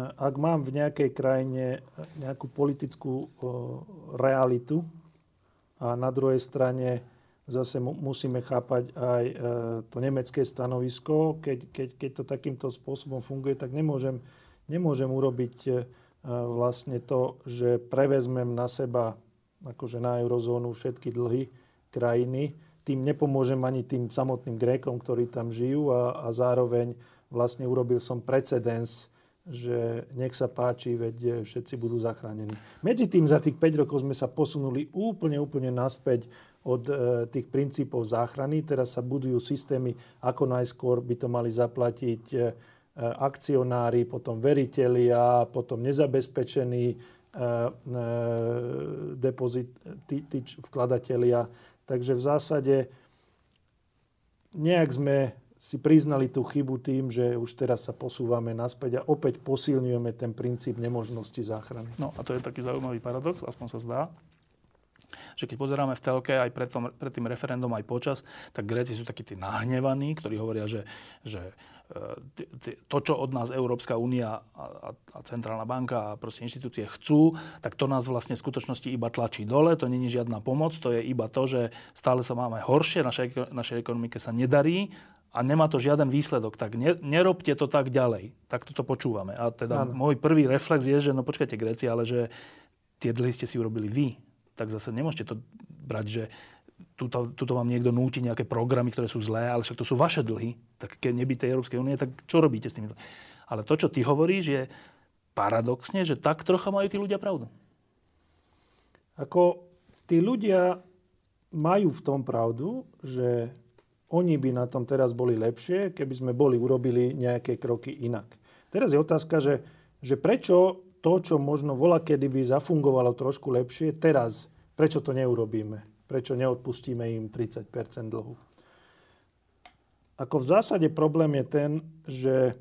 ak mám v nejakej krajine nejakú politickú realitu a na druhej strane zase musíme chápať aj e, to nemecké stanovisko. Keď, keď, keď to takýmto spôsobom funguje, tak nemôžem, nemôžem urobiť e, vlastne to, že prevezmem na seba, akože na eurozónu, všetky dlhy krajiny, tým nepomôžem ani tým samotným Grékom, ktorí tam žijú a, a zároveň vlastne urobil som precedens, že nech sa páči, veď všetci budú zachránení. Medzi tým za tých 5 rokov sme sa posunuli úplne, úplne naspäť od e, tých princípov záchrany. Teraz sa budujú systémy, ako najskôr by to mali zaplatiť e, akcionári, potom veritelia, potom nezabezpečení e, e, depozit, tí, tí vkladatelia Takže v zásade nejak sme si priznali tú chybu tým, že už teraz sa posúvame naspäť a opäť posilňujeme ten princíp nemožnosti záchrany. No a to je taký zaujímavý paradox, aspoň sa zdá, že keď pozeráme v telke aj pred, tom, pred tým referendum, aj počas, tak Gréci sú takí tí nahnevaní, ktorí hovoria, že, že to, čo od nás Európska únia a, a Centrálna banka a proste inštitúcie chcú, tak to nás vlastne v skutočnosti iba tlačí dole, to není žiadna pomoc, to je iba to, že stále sa máme horšie, našej, našej ekonomike sa nedarí a nemá to žiaden výsledok, tak ne, nerobte to tak ďalej. Tak toto počúvame. A teda ano. môj prvý reflex je, že no počkajte Gréci, ale že tie dlhy ste si urobili vy tak zase nemôžete to brať, že tuto, tuto vám niekto núti nejaké programy, ktoré sú zlé, ale však to sú vaše dlhy. Tak keď nebyť tej Európskej únie, tak čo robíte s tými dlhy? Ale to, čo ty hovoríš, je paradoxne, že tak trocha majú tí ľudia pravdu. Ako tí ľudia majú v tom pravdu, že oni by na tom teraz boli lepšie, keby sme boli urobili nejaké kroky inak. Teraz je otázka, že, že prečo to, čo možno vola, kedy by zafungovalo trošku lepšie, teraz, prečo to neurobíme? Prečo neodpustíme im 30% dlhu? Ako v zásade problém je ten, že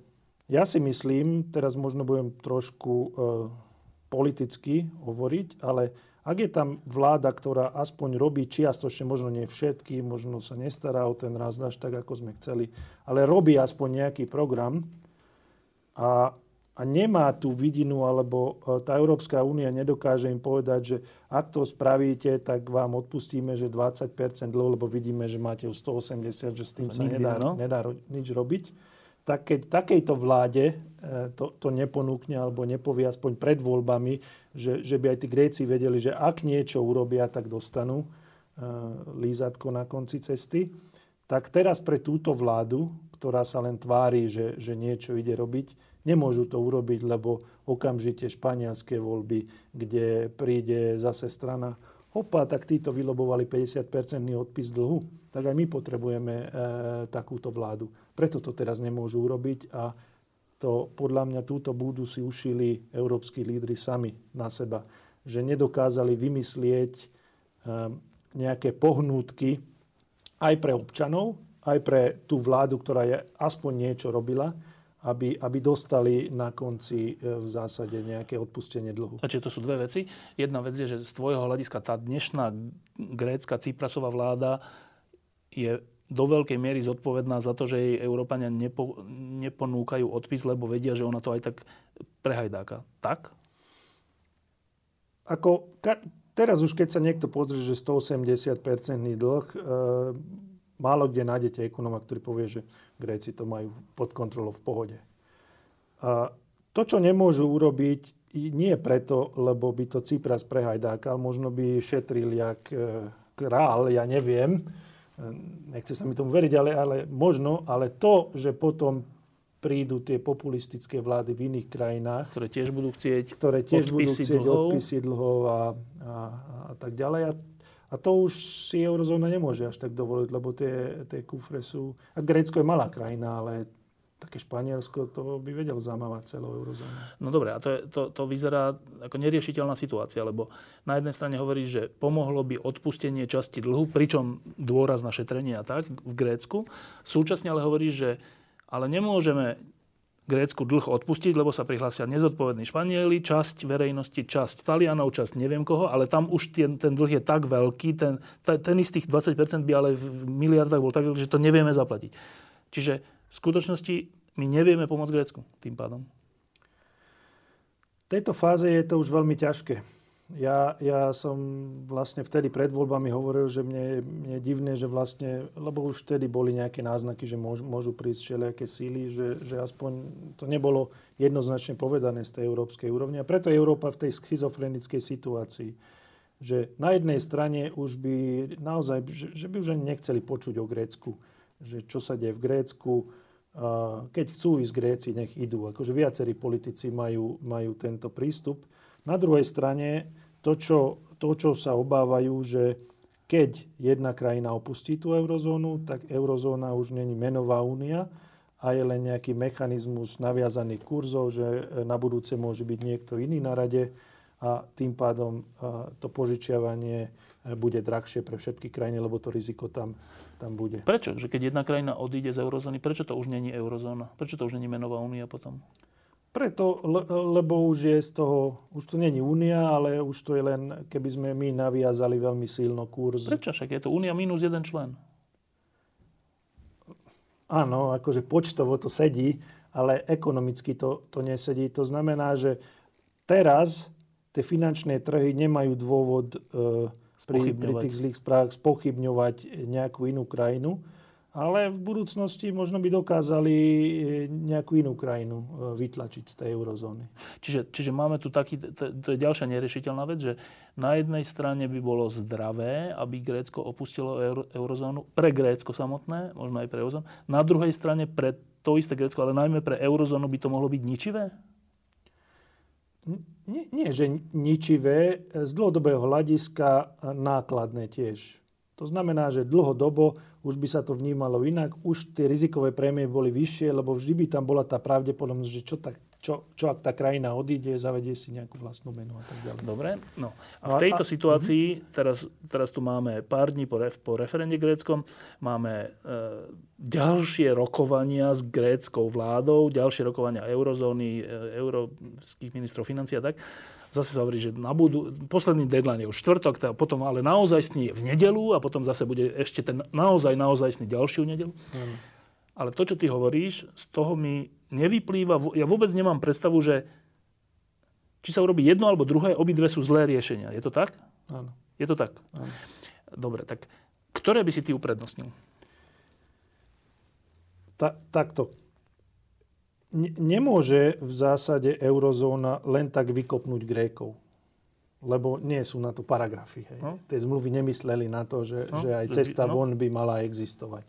ja si myslím, teraz možno budem trošku e, politicky hovoriť, ale ak je tam vláda, ktorá aspoň robí čiastočne, možno nie všetky, možno sa nestará o ten raz až tak, ako sme chceli, ale robí aspoň nejaký program a a nemá tú vidinu, alebo e, tá Európska únia nedokáže im povedať, že ak to spravíte, tak vám odpustíme, že 20% dlho, lebo vidíme, že máte už 180, že s tým sa nedá, no? nedá nič robiť. Tak keď takejto vláde e, to, to neponúkne alebo nepovie aspoň pred voľbami, že, že by aj tí Gréci vedeli, že ak niečo urobia, tak dostanú uh, lízatko na konci cesty, tak teraz pre túto vládu, ktorá sa len tvári, že, že niečo ide robiť, Nemôžu to urobiť, lebo okamžite španielské voľby, kde príde zase strana, opa, tak títo vylobovali 50-percentný odpis dlhu. Tak aj my potrebujeme e, takúto vládu. Preto to teraz nemôžu urobiť a to podľa mňa túto budú si ušili európsky lídry sami na seba. Že nedokázali vymyslieť e, nejaké pohnútky aj pre občanov, aj pre tú vládu, ktorá je aspoň niečo robila, aby, aby dostali na konci e, v zásade nejaké odpustenie dlhu. Čiže to sú dve veci. Jedna vec je, že z tvojho hľadiska tá dnešná grécka Ciprasová vláda je do veľkej miery zodpovedná za to, že jej Európania nepo, neponúkajú odpis, lebo vedia, že ona to aj tak prehajdáka. Tak? Ako, ka, teraz už keď sa niekto pozrie, že 180-percentný dlh, e, málo kde nájdete ekonóma, ktorý povie, že Gréci to majú pod kontrolou v pohode. A To, čo nemôžu urobiť, nie preto, lebo by to Cypras prehajdákal, možno by šetril jak e, král, ja neviem, nechce sa mi tomu veriť, ale, ale možno, ale to, že potom prídu tie populistické vlády v iných krajinách. Ktoré tiež budú chcieť ktoré tiež budú chcieť dlhov. odpisy dlhov a, a, a tak ďalej. A, a to už si eurozóna nemôže až tak dovoliť, lebo tie, tie kufre sú... A Grécko je malá krajina, ale také Španielsko to by vedelo zamávať celou eurozónu. No dobre, a to, je, to, to vyzerá ako neriešiteľná situácia, lebo na jednej strane hovorí, že pomohlo by odpustenie časti dlhu, pričom dôraz na šetrenie a tak v Grécku. Súčasne ale hovorí, že ale nemôžeme Grécku dlh odpustiť, lebo sa prihlásia nezodpovední Španieli, časť verejnosti, časť Talianov, časť neviem koho, ale tam už ten, ten dlh je tak veľký, ten, ten istých 20% by ale v miliardách bol tak že to nevieme zaplatiť. Čiže v skutočnosti my nevieme pomôcť Grécku tým pádom. V tejto fáze je to už veľmi ťažké. Ja, ja som vlastne vtedy pred voľbami hovoril, že mne, mne je divné, že vlastne, lebo už vtedy boli nejaké náznaky, že môžu, môžu prísť všelijaké síly, že, že aspoň to nebolo jednoznačne povedané z tej európskej úrovne. A preto je Európa v tej schizofrenickej situácii. Že na jednej strane už by naozaj, že, že by už ani nechceli počuť o Grécku. Že čo sa deje v Grécku, keď chcú ísť Gréci, nech idú. Akože viacerí politici majú, majú tento prístup. Na druhej strane to čo, to, čo sa obávajú, že keď jedna krajina opustí tú eurozónu, tak eurozóna už není menová únia a je len nejaký mechanizmus naviazaných kurzov, že na budúce môže byť niekto iný na rade a tým pádom to požičiavanie bude drahšie pre všetky krajiny, lebo to riziko tam tam bude. Prečo? Že keď jedna krajina odíde z eurozóny, prečo to už není eurozóna? Prečo to už není menová únia potom? Preto, le, lebo už je z toho, už to není únia, ale už to je len, keby sme my naviazali veľmi silno kurz. Prečo? Však je to únia minus jeden člen. Áno, akože počtovo to sedí, ale ekonomicky to, to nesedí. To znamená, že teraz tie finančné trhy nemajú dôvod e, pri, pri tých zlých správach spochybňovať nejakú inú krajinu, ale v budúcnosti možno by dokázali e, nejakú inú krajinu e, vytlačiť z tej eurozóny. Čiže, čiže máme tu taký, to, to je ďalšia neriešiteľná vec, že na jednej strane by bolo zdravé, aby Grécko opustilo euro, eurozónu, pre Grécko samotné, možno aj pre eurozónu. Na druhej strane pre to isté Grécko, ale najmä pre eurozónu by to mohlo byť ničivé? nie, nie že ničivé, z dlhodobého hľadiska nákladné tiež. To znamená, že dlhodobo už by sa to vnímalo inak, už tie rizikové prémie boli vyššie, lebo vždy by tam bola tá pravdepodobnosť, že čo, tak, čo, čo ak tá krajina odíde, zavedie si nejakú vlastnú menu a tak ďalej. Dobre, no a v tejto a, situácii, uh-huh. teraz, teraz tu máme pár dní po, ref, po referende gréckom, máme e, ďalšie rokovania s gréckou vládou, ďalšie rokovania eurozóny, e, európskych ministrov financií a tak. Zase sa hovorí, že na budu, posledný deadline je už štvrtok, teda potom ale naozajstný je v nedelu a potom zase bude ešte ten naozaj naozajstný ďalšiu nedelu. Mm. Ale to, čo ty hovoríš, z toho mi nevyplýva, ja vôbec nemám predstavu, že či sa urobí jedno alebo druhé, obidve sú zlé riešenia. Je to tak? Áno. Je to tak? Áno. Dobre, tak ktoré by si ty uprednostnil? Ta, takto nemôže v zásade eurozóna len tak vykopnúť Grékov. Lebo nie sú na to paragrafy. Hej. No. Tie zmluvy nemysleli na to, že, no. že aj cesta no. von by mala existovať.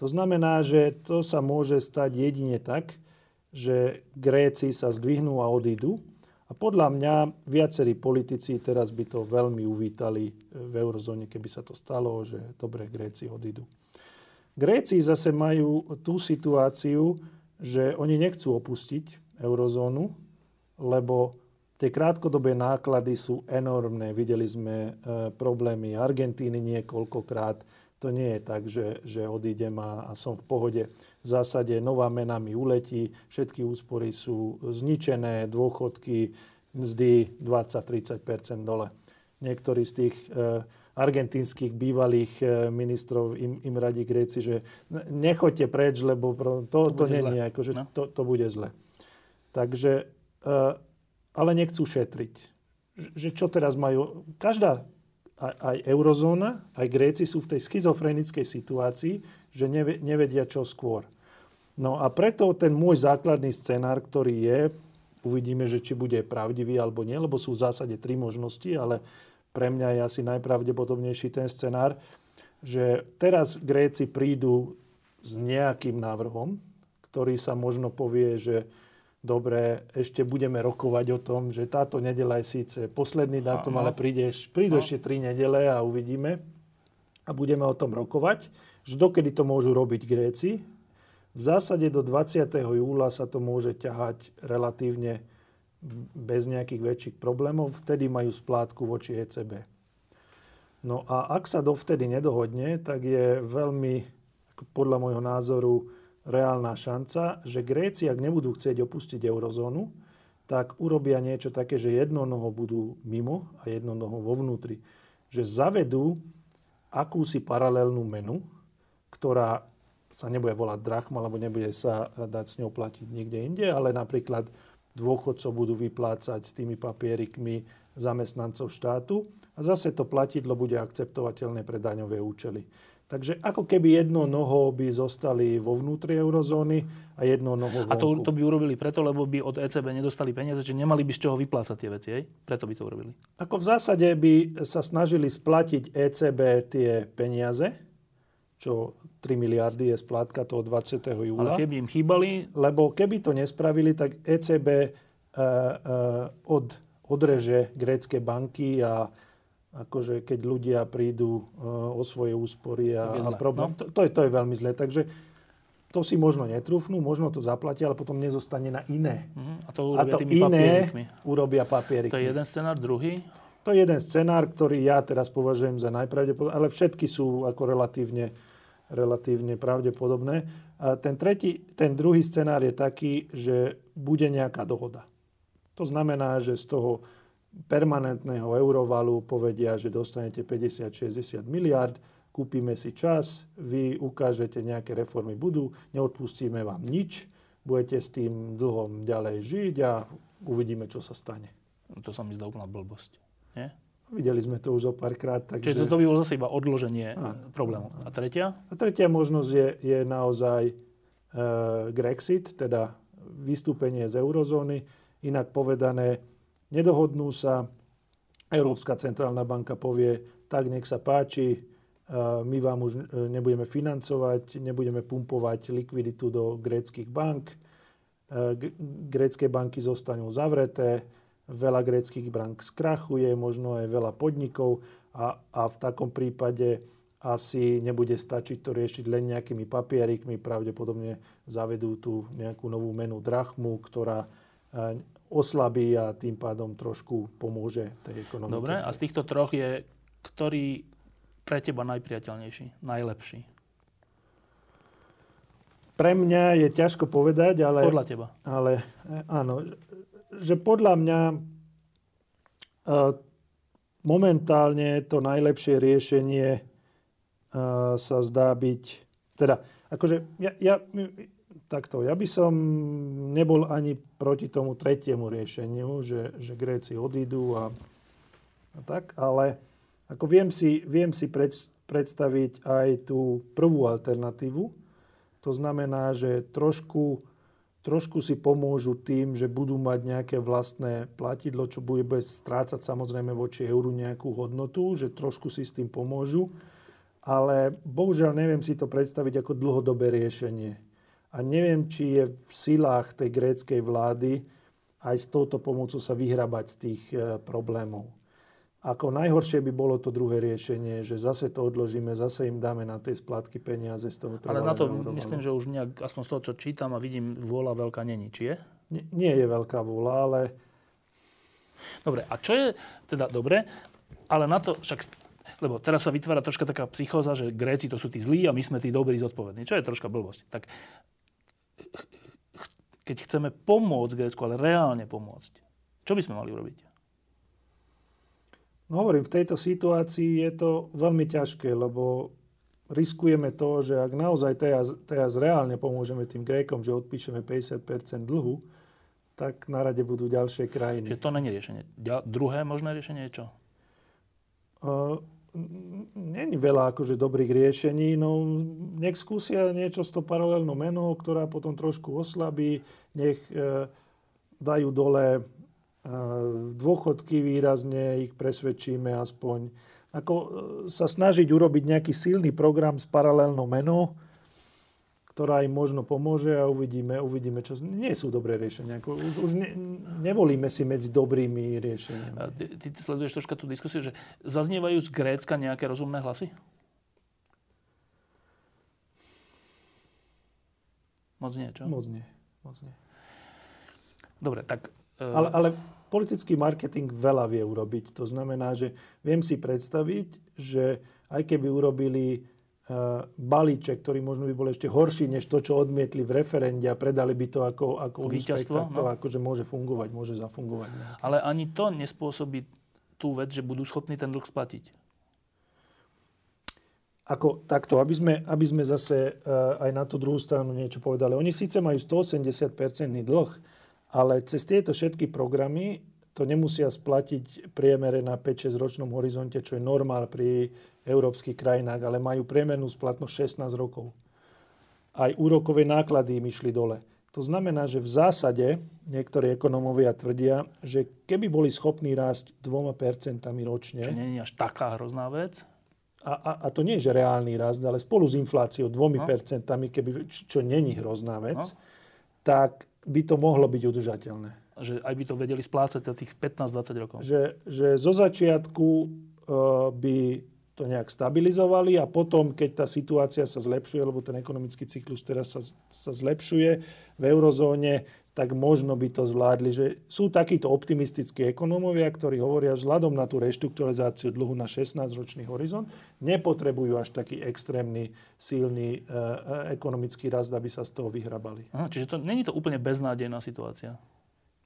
To znamená, že to sa môže stať jedine tak, že Gréci sa zdvihnú a odídu. A podľa mňa viacerí politici teraz by to veľmi uvítali v eurozóne, keby sa to stalo, že dobre, Gréci odídu. Gréci zase majú tú situáciu, že oni nechcú opustiť eurozónu, lebo tie krátkodobé náklady sú enormné. Videli sme e, problémy Argentíny niekoľkokrát. To nie je tak, že, že odídem a, a som v pohode. V zásade nová mena mi uletí, všetky úspory sú zničené, dôchodky, mzdy 20-30% dole. Niektorí z tých e, argentínskych bývalých e, ministrov im, im radí Gréci, že nechoďte preč, lebo to, to, to nie je, akože no. to, to bude zle. Takže, e, ale nechcú šetriť. Že čo teraz majú? Každá, aj, aj eurozóna, aj Gréci sú v tej schizofrenickej situácii, že nevedia čo skôr. No a preto ten môj základný scenár, ktorý je, Uvidíme, že či bude pravdivý alebo nie, lebo sú v zásade tri možnosti, ale pre mňa je asi najpravdepodobnejší ten scenár, že teraz Gréci prídu s nejakým návrhom, ktorý sa možno povie, že dobre, ešte budeme rokovať o tom, že táto nedela je síce posledný dátum, ale prídeš, prídu no. ešte tri nedele a uvidíme. A budeme o tom rokovať, že dokedy to môžu robiť Gréci. V zásade do 20. júla sa to môže ťahať relatívne bez nejakých väčších problémov. Vtedy majú splátku voči ECB. No a ak sa dovtedy nedohodne, tak je veľmi, podľa môjho názoru, reálna šanca, že Gréci, ak nebudú chcieť opustiť eurozónu, tak urobia niečo také, že jedno noho budú mimo a jedno noho vo vnútri. Že zavedú akúsi paralelnú menu, ktorá sa nebude volať drachma, alebo nebude sa dať s ňou platiť niekde inde, ale napríklad dôchodcov budú vyplácať s tými papierikmi zamestnancov štátu a zase to platidlo bude akceptovateľné pre daňové účely. Takže ako keby jedno noho by zostali vo vnútri eurozóny a jedno noho vonku. A to, to by urobili preto, lebo by od ECB nedostali peniaze, že nemali by z čoho vyplácať tie veci, aj? Preto by to urobili. Ako v zásade by sa snažili splatiť ECB tie peniaze, čo 3 miliardy je splátka toho 20. júla. Ale keby im chýbali... Lebo keby to nespravili, tak ECB uh, uh, od, odreže grécké banky a akože keď ľudia prídu uh, o svoje úspory a, a problém. No. To, to, je, to je veľmi zlé. Takže to si možno netrúfnú, možno to zaplatia, ale potom nezostane na iné. Uh-huh. A to, a to iné papierikmi. urobia papieriky. To je jeden scenár, druhý? To je jeden scenár, ktorý ja teraz považujem za najpravdepodobnejší, ale všetky sú ako relatívne, relatívne pravdepodobné. A ten, tretí, ten druhý scenár je taký, že bude nejaká dohoda. To znamená, že z toho permanentného eurovalu povedia, že dostanete 50-60 miliard, kúpime si čas, vy ukážete, nejaké reformy budú, neodpustíme vám nič, budete s tým dlhom ďalej žiť a uvidíme, čo sa stane. No to sa mi zdá úplná blbosť. Nie? Videli sme to už o párkrát. Takže... Čiže to by bolo zase iba odloženie a, problému. A tretia? A tretia možnosť je, je naozaj e, Grexit, teda vystúpenie z eurozóny. Inak povedané, nedohodnú sa, Európska centrálna banka povie, tak nech sa páči, my vám už e, nebudeme financovať, nebudeme pumpovať likviditu do gréckých bank, e, grécké banky zostanú zavreté, veľa gréckých bank skrachuje, možno aj veľa podnikov a, a v takom prípade asi nebude stačiť to riešiť len nejakými papierikmi, pravdepodobne zavedú tu nejakú novú menu drachmu, ktorá e, oslabí a tým pádom trošku pomôže tej ekonomike. Dobre, a z týchto troch je ktorý pre teba najpriateľnejší, najlepší? Pre mňa je ťažko povedať, ale... Podľa teba. Ale e, áno, že podľa mňa e, momentálne to najlepšie riešenie e, sa zdá byť... Teda, akože ja, ja, takto, ja by som nebol ani proti tomu tretiemu riešeniu, že, že Gréci odídu a, a tak, ale ako viem si, viem si pred, predstaviť aj tú prvú alternatívu. To znamená, že trošku, trošku si pomôžu tým, že budú mať nejaké vlastné platidlo, čo bude bez strácať samozrejme voči euru nejakú hodnotu, že trošku si s tým pomôžu. Ale bohužiaľ neviem si to predstaviť ako dlhodobé riešenie a neviem, či je v silách tej gréckej vlády aj s touto pomocou sa vyhrabať z tých e, problémov. Ako najhoršie by bolo to druhé riešenie, že zase to odložíme, zase im dáme na tej splátky peniaze z toho Ale na to myslím, že už nejak, aspoň z toho, čo čítam a vidím, vôľa veľká není. Či je? Nie, nie je veľká vôľa, ale... Dobre, a čo je teda dobre, ale na to však lebo teraz sa vytvára troška taká psychóza, že Gréci to sú tí zlí a my sme tí dobrí zodpovední, čo je troška blbosť. Tak keď chceme pomôcť Grécku, ale reálne pomôcť, čo by sme mali urobiť? No hovorím, v tejto situácii je to veľmi ťažké, lebo riskujeme to, že ak naozaj teraz, teraz reálne pomôžeme tým Grékom, že odpíšeme 50% dlhu, tak na rade budú ďalšie krajiny. Čiže to není riešenie. Ďal, druhé možné riešenie je čo? Uh, není veľa akože dobrých riešení, no nech skúsia niečo s to paralelnou menou, ktorá potom trošku oslabí, nech, e, dajú dole dôchodky výrazne, ich presvedčíme aspoň. Ako sa snažiť urobiť nejaký silný program s paralelnou menou, ktorá im možno pomôže a uvidíme, uvidíme čo... Nie sú dobré riešenia. Už už ne, nevolíme si medzi dobrými riešeniami. A ty, ty sleduješ troška tú diskusiu, že zaznievajú z Grécka nejaké rozumné hlasy? Moc nie, čo? Moc nie. Moc nie. Dobre, tak... Uh... Ale, ale politický marketing veľa vie urobiť. To znamená, že viem si predstaviť, že aj keby urobili Eh, balíček, ktorý možno by bol ešte horší než to, čo odmietli v referende a predali by to ako, ako úspech, tak to no. akože môže fungovať, môže zafungovať. Nejaké. Ale ani to nespôsobí tú vec, že budú schopní ten dlh splatiť. Ako takto, aby sme, aby sme zase uh, aj na tú druhú stranu niečo povedali. Oni síce majú 180-percentný dlh, ale cez tieto všetky programy to nemusia splatiť priemere na 5-6 ročnom horizonte, čo je normál pri európskych krajinách, ale majú priemernú splatnosť 16 rokov. Aj úrokové náklady im išli dole. To znamená, že v zásade niektorí ekonómovia tvrdia, že keby boli schopní rásť 2% ročne... Čo nie je až taká hrozná vec. A, a, a to nie je, že reálny rast, ale spolu s infláciou 2%, no. keby, čo není hrozná vec, no. tak by to mohlo byť udržateľné. Že aj by to vedeli splácať za tých 15-20 rokov. Že, že zo začiatku uh, by to nejak stabilizovali a potom, keď tá situácia sa zlepšuje, lebo ten ekonomický cyklus teraz sa, sa zlepšuje v eurozóne, tak možno by to zvládli. Že sú takíto optimistickí ekonómovia, ktorí hovoria, že vzhľadom na tú reštrukturalizáciu dlhu na 16-ročný horizont nepotrebujú až taký extrémny, silný e, e, ekonomický rast, aby sa z toho vyhrabali. Aha, čiže to není to úplne beznádejná situácia?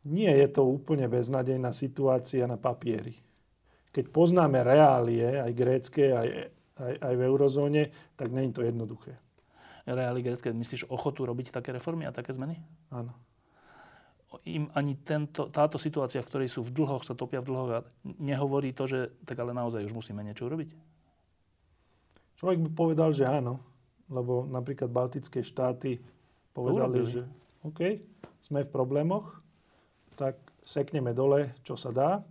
Nie je to úplne beznádejná situácia na papieri keď poznáme reálie, aj grécké, aj, aj, aj v eurozóne, tak není to jednoduché. Reálie grécké, myslíš ochotu robiť také reformy a také zmeny? Áno. Im ani tento, táto situácia, v ktorej sú v dlhoch, sa topia v dlhoch a nehovorí to, že tak ale naozaj už musíme niečo urobiť? Človek by povedal, že áno, lebo napríklad Baltické štáty povedali, že OK, sme v problémoch, tak sekneme dole, čo sa dá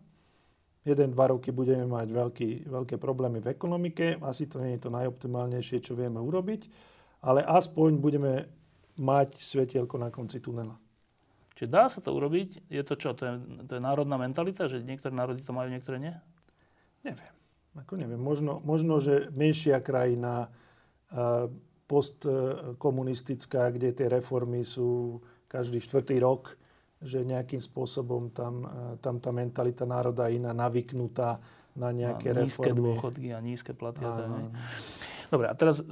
jeden, dva roky budeme mať veľký, veľké problémy v ekonomike. Asi to nie je to najoptimálnejšie, čo vieme urobiť, ale aspoň budeme mať svetielko na konci tunela. Čiže dá sa to urobiť? Je to čo? To je, to je národná mentalita, že niektoré národy to majú, niektoré nie? Neviem. Ako neviem. Možno, možno že menšia krajina, postkomunistická, kde tie reformy sú každý štvrtý rok, že nejakým spôsobom tam, e, tam tá mentalita národa iná, navyknutá na nejaké a nízke reformy. dôchodky a nízke platy. Dobre, a teraz e,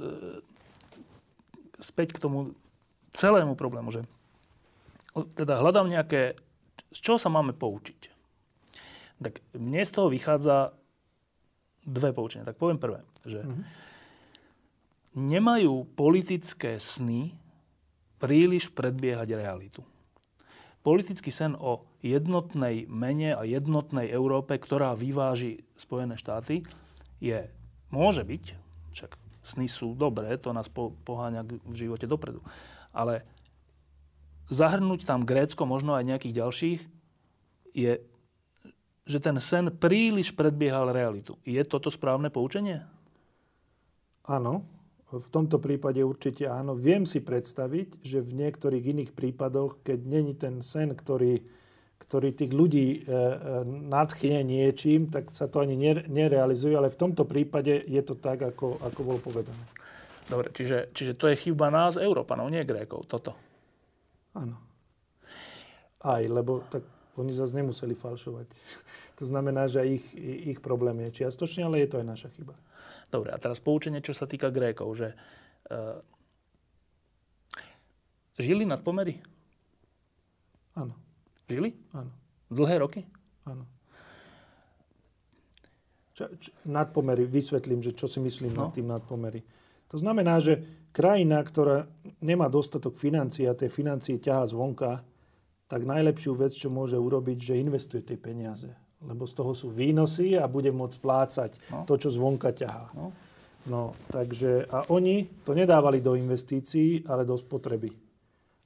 späť k tomu celému problému, že teda hľadám nejaké, z čoho sa máme poučiť. Tak mne z toho vychádza dve poučenia. Tak poviem prvé, že mm-hmm. nemajú politické sny príliš predbiehať realitu politický sen o jednotnej mene a jednotnej Európe, ktorá vyváži Spojené štáty, je, môže byť, však sny sú dobré, to nás po, poháňa v živote dopredu, ale zahrnúť tam Grécko, možno aj nejakých ďalších, je, že ten sen príliš predbiehal realitu. Je toto správne poučenie? Áno, v tomto prípade určite áno. Viem si predstaviť, že v niektorých iných prípadoch, keď není ten sen, ktorý, ktorý tých ľudí e, e, nadchne niečím, tak sa to ani nerealizuje, ale v tomto prípade je to tak, ako, ako bolo povedané. Dobre, čiže, čiže to je chyba nás, Európanov, nie Grékov, toto. Áno. Aj, lebo tak oni zase nemuseli falšovať. to znamená, že ich, ich problém je čiastočne, ale je to aj naša chyba. Dobre, a teraz poučenie, čo sa týka Grékov, že uh, žili nad pomery? Áno. Žili? Áno. Dlhé roky? Áno. Čo, čo, nadpomery, vysvetlím, že čo si myslím no. nad tým nadpomery. To znamená, že krajina, ktorá nemá dostatok financií a tie financie ťahá zvonka, tak najlepšiu vec, čo môže urobiť, že investuje tie peniaze lebo z toho sú výnosy a bude môcť plácať no. to, čo zvonka ťahá. No. no, takže, a oni to nedávali do investícií, ale do spotreby.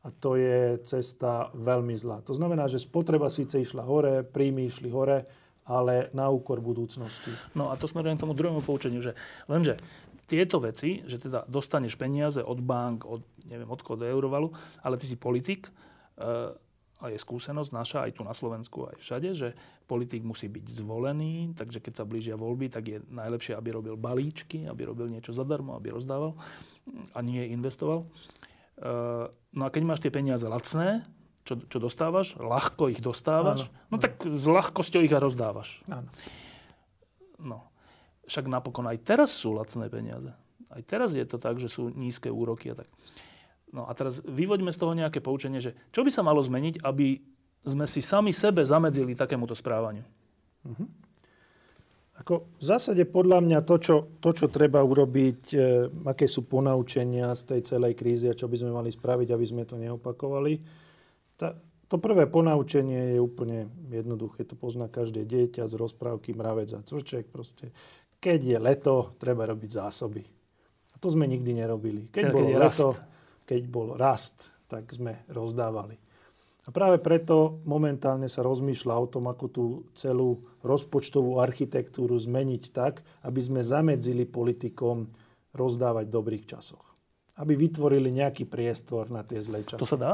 a to je cesta veľmi zlá. To znamená, že spotreba síce išla hore, príjmy išli hore, ale na úkor budúcnosti. No a to smerujem k tomu druhému poučeniu, že lenže tieto veci, že teda dostaneš peniaze od bank, od, neviem, od koho, eurovalu, ale ty si politik, e, a je skúsenosť naša aj tu na Slovensku, aj všade, že politik musí byť zvolený, takže keď sa blížia voľby, tak je najlepšie, aby robil balíčky, aby robil niečo zadarmo, aby rozdával a nie investoval. Eh, no a keď máš tie peniaze lacné, čo, čo dostávaš, ľahko ich dostávaš, áno, no tak s ľahkosťou ich aj rozdávaš. Áno. No. Však napokon aj teraz sú lacné peniaze. Aj teraz je to tak, že sú nízke úroky a tak. No a teraz vyvoďme z toho nejaké poučenie, že čo by sa malo zmeniť, aby sme si sami sebe zamedzili takémuto správaniu. Uh-huh. Ako v zásade podľa mňa to, čo, to, čo treba urobiť, e, aké sú ponaučenia z tej celej krízy a čo by sme mali spraviť, aby sme to neopakovali. Tá, to prvé ponaučenie je úplne jednoduché. To pozná každé dieťa z rozprávky Mravec a Cvrček. Proste. Keď je leto, treba robiť zásoby. A to sme nikdy nerobili. Keď, keď bolo leto, rast. keď bol rast, tak sme rozdávali. A práve preto momentálne sa rozmýšľa o tom, ako tú celú rozpočtovú architektúru zmeniť tak, aby sme zamedzili politikom rozdávať v dobrých časoch. Aby vytvorili nejaký priestor na tie zlé časy. To sa dá?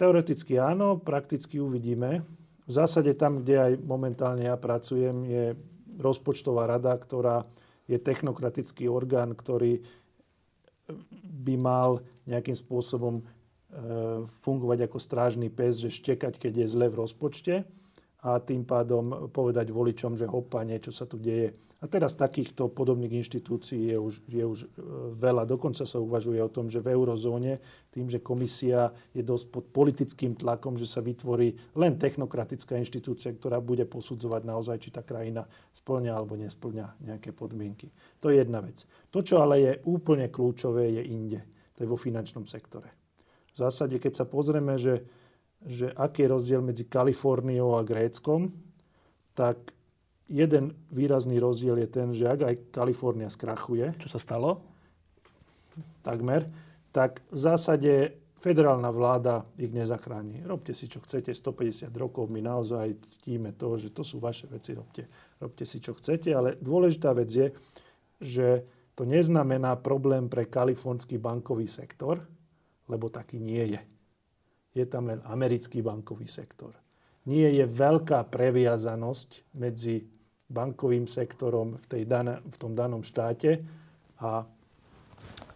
Teoreticky áno, prakticky uvidíme. V zásade tam, kde aj momentálne ja pracujem, je rozpočtová rada, ktorá je technokratický orgán, ktorý by mal nejakým spôsobom E, fungovať ako strážny pes, že štekať, keď je zle v rozpočte a tým pádom povedať voličom, že hopa, niečo sa tu deje. A teraz takýchto podobných inštitúcií je už, je už e, veľa. Dokonca sa uvažuje o tom, že v eurozóne, tým, že komisia je dosť pod politickým tlakom, že sa vytvorí len technokratická inštitúcia, ktorá bude posudzovať naozaj, či tá krajina splňa alebo nesplňa nejaké podmienky. To je jedna vec. To, čo ale je úplne kľúčové, je inde. To je vo finančnom sektore. V zásade, keď sa pozrieme, že, že aký je rozdiel medzi Kaliforniou a Gréckom, tak jeden výrazný rozdiel je ten, že ak aj Kalifornia skrachuje... Čo sa stalo? Takmer. Tak v zásade federálna vláda ich nezachráni. Robte si, čo chcete, 150 rokov, my naozaj ctíme to, že to sú vaše veci, robte, robte si, čo chcete, ale dôležitá vec je, že to neznamená problém pre kalifornský bankový sektor, lebo taký nie je. Je tam len americký bankový sektor. Nie je veľká previazanosť medzi bankovým sektorom v, tej dana, v tom danom štáte a,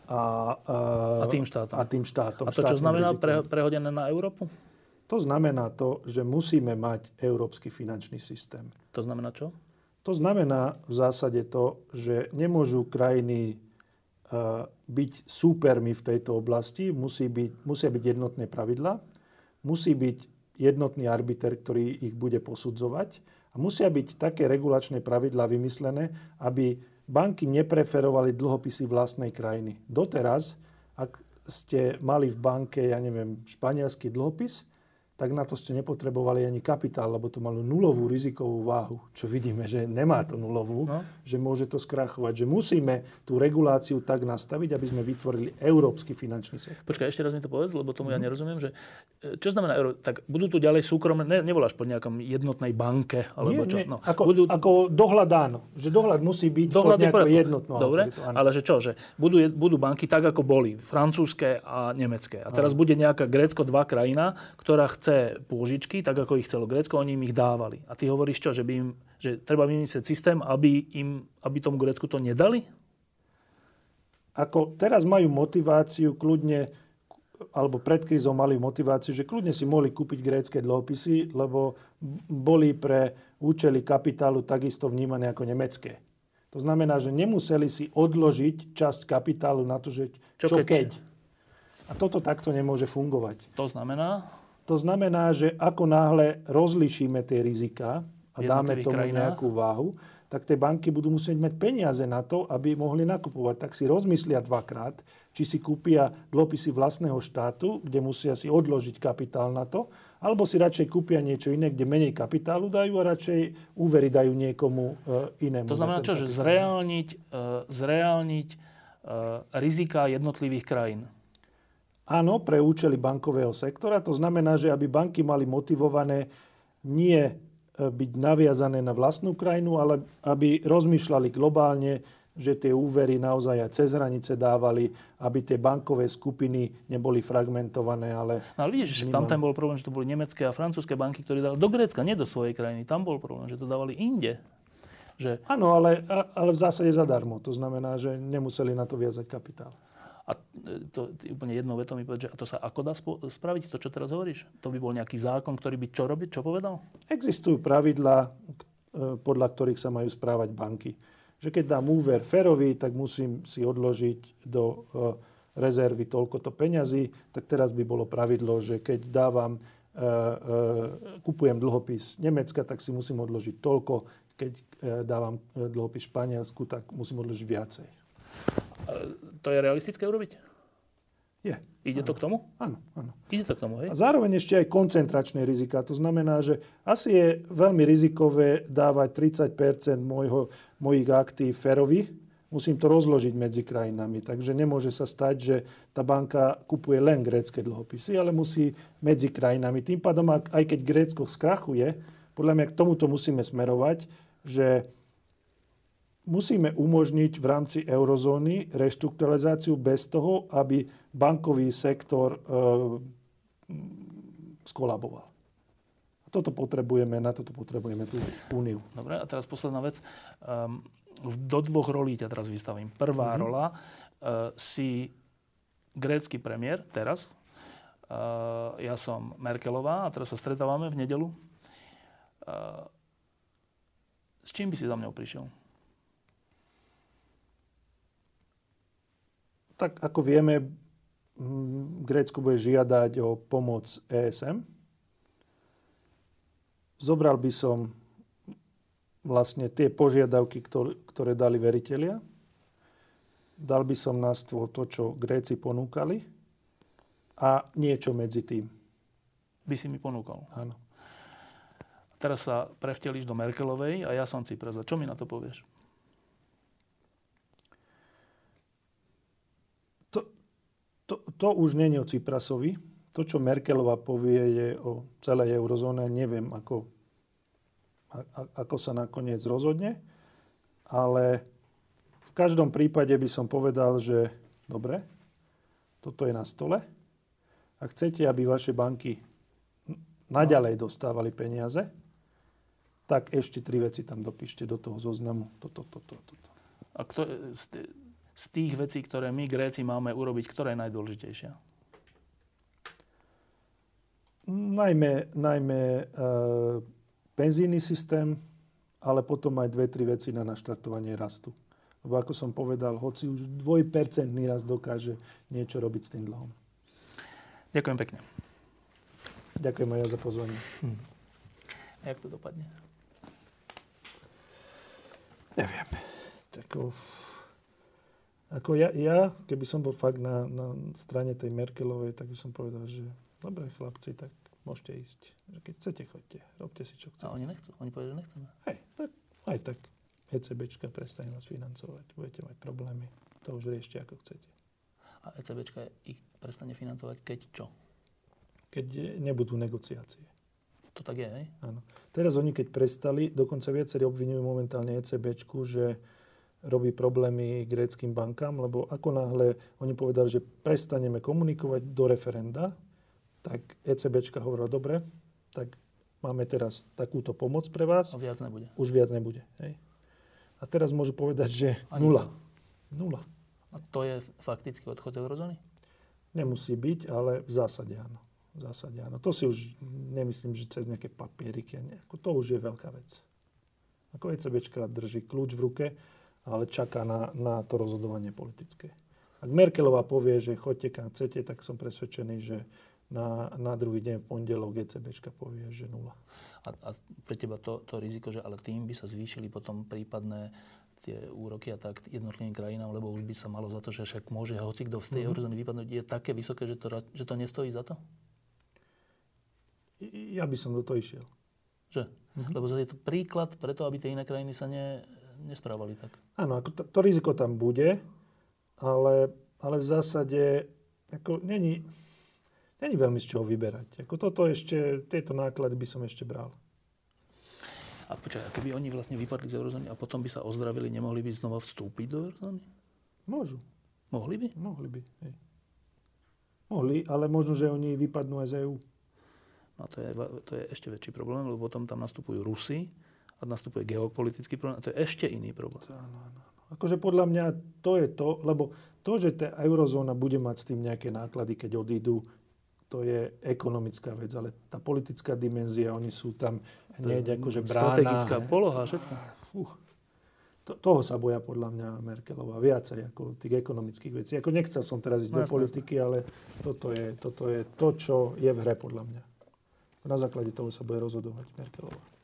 a, a, a tým štátom. A, tým štátom, a to čo znamená pre, prehodené na Európu? To znamená to, že musíme mať európsky finančný systém. To znamená čo? To znamená v zásade to, že nemôžu krajiny byť súpermi v tejto oblasti, musí byť, musia byť jednotné pravidla, musí byť jednotný arbiter, ktorý ich bude posudzovať a musia byť také regulačné pravidlá vymyslené, aby banky nepreferovali dlhopisy vlastnej krajiny. Doteraz, ak ste mali v banke, ja neviem, španielský dlhopis, tak na to ste nepotrebovali ani kapitál, lebo to malo nulovú rizikovú váhu. Čo vidíme, že nemá to nulovú, no. že môže to skrachovať. Že musíme tú reguláciu tak nastaviť, aby sme vytvorili európsky finančný sektor. Počkaj, ešte raz mi to povedz, lebo tomu mm. ja mhm. nerozumiem, že e, čo znamená euro? Tak budú tu ďalej súkromné, ne, nevoláš po nejakom jednotnej banke, alebo nie, čo? No, ako, budú... ako dohľad áno, že dohľad musí byť dohľad pod nejakou jednotnou Dobre, ale že čo, že budú, budú banky tak, ako boli, francúzske a nemecké. A teraz áno. bude nejaká Grécko 2 krajina, ktorá chce chce pôžičky, tak ako ich chcelo Grécko, oni im ich dávali. A ty hovoríš čo, že, by im, že treba vymyslieť systém, aby, im, aby tomu Grécku to nedali? Ako teraz majú motiváciu kľudne, alebo pred krízou mali motiváciu, že kľudne si mohli kúpiť grécké dlhopisy, lebo boli pre účely kapitálu takisto vnímané ako nemecké. To znamená, že nemuseli si odložiť časť kapitálu na to, že čo, čo keď. keď. A toto takto nemôže fungovať. To znamená? To znamená, že ako náhle rozlišíme tie rizika a dáme tomu krajinách. nejakú váhu, tak tie banky budú musieť mať peniaze na to, aby mohli nakupovať. Tak si rozmyslia dvakrát, či si kúpia dlhopisy vlastného štátu, kde musia si odložiť kapitál na to, alebo si radšej kúpia niečo iné, kde menej kapitálu dajú a radšej úvery dajú niekomu e, inému. To znamená čo, že zreálniť, uh, zreálniť uh, rizika jednotlivých krajín. Áno, pre účely bankového sektora. To znamená, že aby banky mali motivované nie e, byť naviazané na vlastnú krajinu, ale aby rozmýšľali globálne, že tie úvery naozaj aj cez hranice dávali, aby tie bankové skupiny neboli fragmentované. Ale, no, ale vidíš, že tam ten bol problém, že to boli nemecké a francúzske banky, ktoré dali do Grécka, nie do svojej krajiny. Tam bol problém, že to dávali inde. Že... Áno, ale, ale v zásade zadarmo. To znamená, že nemuseli na to viazať kapitál. A to úplne jednou vetou mi povedať, že a to sa ako dá spraviť, to, čo teraz hovoríš? To by bol nejaký zákon, ktorý by čo robiť, čo povedal? Existujú pravidlá, e, podľa ktorých sa majú správať banky že keď dám úver Ferovi, tak musím si odložiť do e, rezervy toľkoto peňazí, tak teraz by bolo pravidlo, že keď dávam, e, e, kupujem dlhopis Nemecka, tak si musím odložiť toľko, keď dávam dlhopis Španielsku, tak musím odložiť viacej. To je realistické urobiť? Je. Ide áno. to k tomu? Áno, áno. Ide to k tomu, hej? A zároveň ešte aj koncentračné rizika. To znamená, že asi je veľmi rizikové dávať 30 môjho, mojich aktív Ferovi. Musím to rozložiť medzi krajinami. Takže nemôže sa stať, že tá banka kupuje len grécké dlhopisy, ale musí medzi krajinami. Tým pádom, aj keď Grécko skrachuje, podľa mňa k tomuto musíme smerovať, že musíme umožniť v rámci eurozóny reštrukturalizáciu bez toho, aby bankový sektor e, skolaboval. A toto potrebujeme, na toto potrebujeme tú úniu. Dobre, a teraz posledná vec. Um, do dvoch rolí ťa teraz vystavím. Prvá mm-hmm. rola, uh, si grécky premiér teraz. Uh, ja som Merkelová a teraz sa stretávame v nedelu. Uh, s čím by si za mňou prišiel? Tak ako vieme, Grécko bude žiadať o pomoc ESM. Zobral by som vlastne tie požiadavky, ktoré dali veriteľia. Dal by som na stôl to, čo Gréci ponúkali a niečo medzi tým. By si mi ponúkal? Áno. Teraz sa prevtelíš do Merkelovej a ja som Cypras. Čo mi na to povieš? To, to už nie je o Ciprasovi. To, čo Merkelová povie, je o celej eurozóne. Neviem, ako, a, ako sa nakoniec rozhodne. Ale v každom prípade by som povedal, že dobre, toto je na stole. Ak chcete, aby vaše banky naďalej dostávali peniaze, tak ešte tri veci tam dopíšte do toho zoznamu. Toto, toto, toto. A kto, z tých vecí, ktoré my Gréci máme urobiť, ktorá je najdôležitejšia? Najmä, najmä e, penzijný systém, ale potom aj dve, tri veci na naštartovanie rastu. Lebo ako som povedal, hoci už dvojpercentný rast dokáže niečo robiť s tým dlhom. Ďakujem pekne. Ďakujem aj ja za pozvanie. Hm. A jak to dopadne? Neviem. Tak, ako ja, ja, keby som bol fakt na, na strane tej Merkelovej, tak by som povedal, že dobre chlapci, tak môžete ísť. Keď chcete, choďte. Robte si, čo chcete. A oni nechcú. Oni povedia, že nechceme. Hej, tak aj tak ECBčka prestane nás financovať. Budete mať problémy. To už riešte, ako chcete. A ECBčka ich prestane financovať, keď čo? Keď nebudú negociácie. To tak je, hej? Áno. Teraz oni, keď prestali, dokonca viacerí obvinujú momentálne ECBčku, že robí problémy gréckým bankám, lebo ako náhle oni povedali, že prestaneme komunikovať do referenda, tak ECBčka hovorila, dobre, tak máme teraz takúto pomoc pre vás. A viac nebude. Už viac nebude. Hej. A teraz môžu povedať, že Ani nula. To. Nula. A to je fakticky odchod z eurozóny? Nemusí byť, ale v zásade áno. V zásade áno. To si už nemyslím, že cez nejaké papieriky. To už je veľká vec. Ako ECBčka drží kľúč v ruke ale čaká na, na to rozhodovanie politické. Ak Merkelová povie, že choďte kam chcete, tak som presvedčený, že na, na druhý deň v pondelok ECBčka povie, že nula. A, a pre teba to, to riziko, že ale tým by sa zvýšili potom prípadné tie úroky a tak jednotlivým krajinám, lebo už by sa malo za to, že však môže hoci kto z tej mm-hmm. eurozóny vypadnúť, je také vysoké, že to, že to nestojí za to? Ja by som do toho išiel. Že? Mm-hmm. Lebo je to príklad preto, aby tie iné krajiny sa ne, nesprávali tak. Áno, ako to, to riziko tam bude, ale, ale v zásade ako, není, není veľmi z čoho vyberať. Ako toto ešte, tieto náklady by som ešte bral. A počkaj, keby oni vlastne vypadli z eurozóny a potom by sa ozdravili, nemohli by znova vstúpiť do eurozóny? Môžu. Mohli by? Mohli by, hej. Mohli, ale možno, že oni vypadnú aj z EU. No to je, to je ešte väčší problém, lebo potom tam nastupujú Rusy a nastupuje geopolitický problém a to je ešte iný problém. Áno, áno. Akože podľa mňa to je to, lebo to, že tá eurozóna bude mať s tým nejaké náklady, keď odídu, to je ekonomická vec, ale tá politická dimenzia, oni sú tam hneď akože brána. Strategická poloha, všetko. Uh, to, toho sa boja podľa mňa Merkelová viacej ako tých ekonomických vecí. Ako nechcel som teraz ísť no, do politiky, ale toto je, toto je to, čo je v hre podľa mňa. Na základe toho sa bude rozhodovať Merkelová.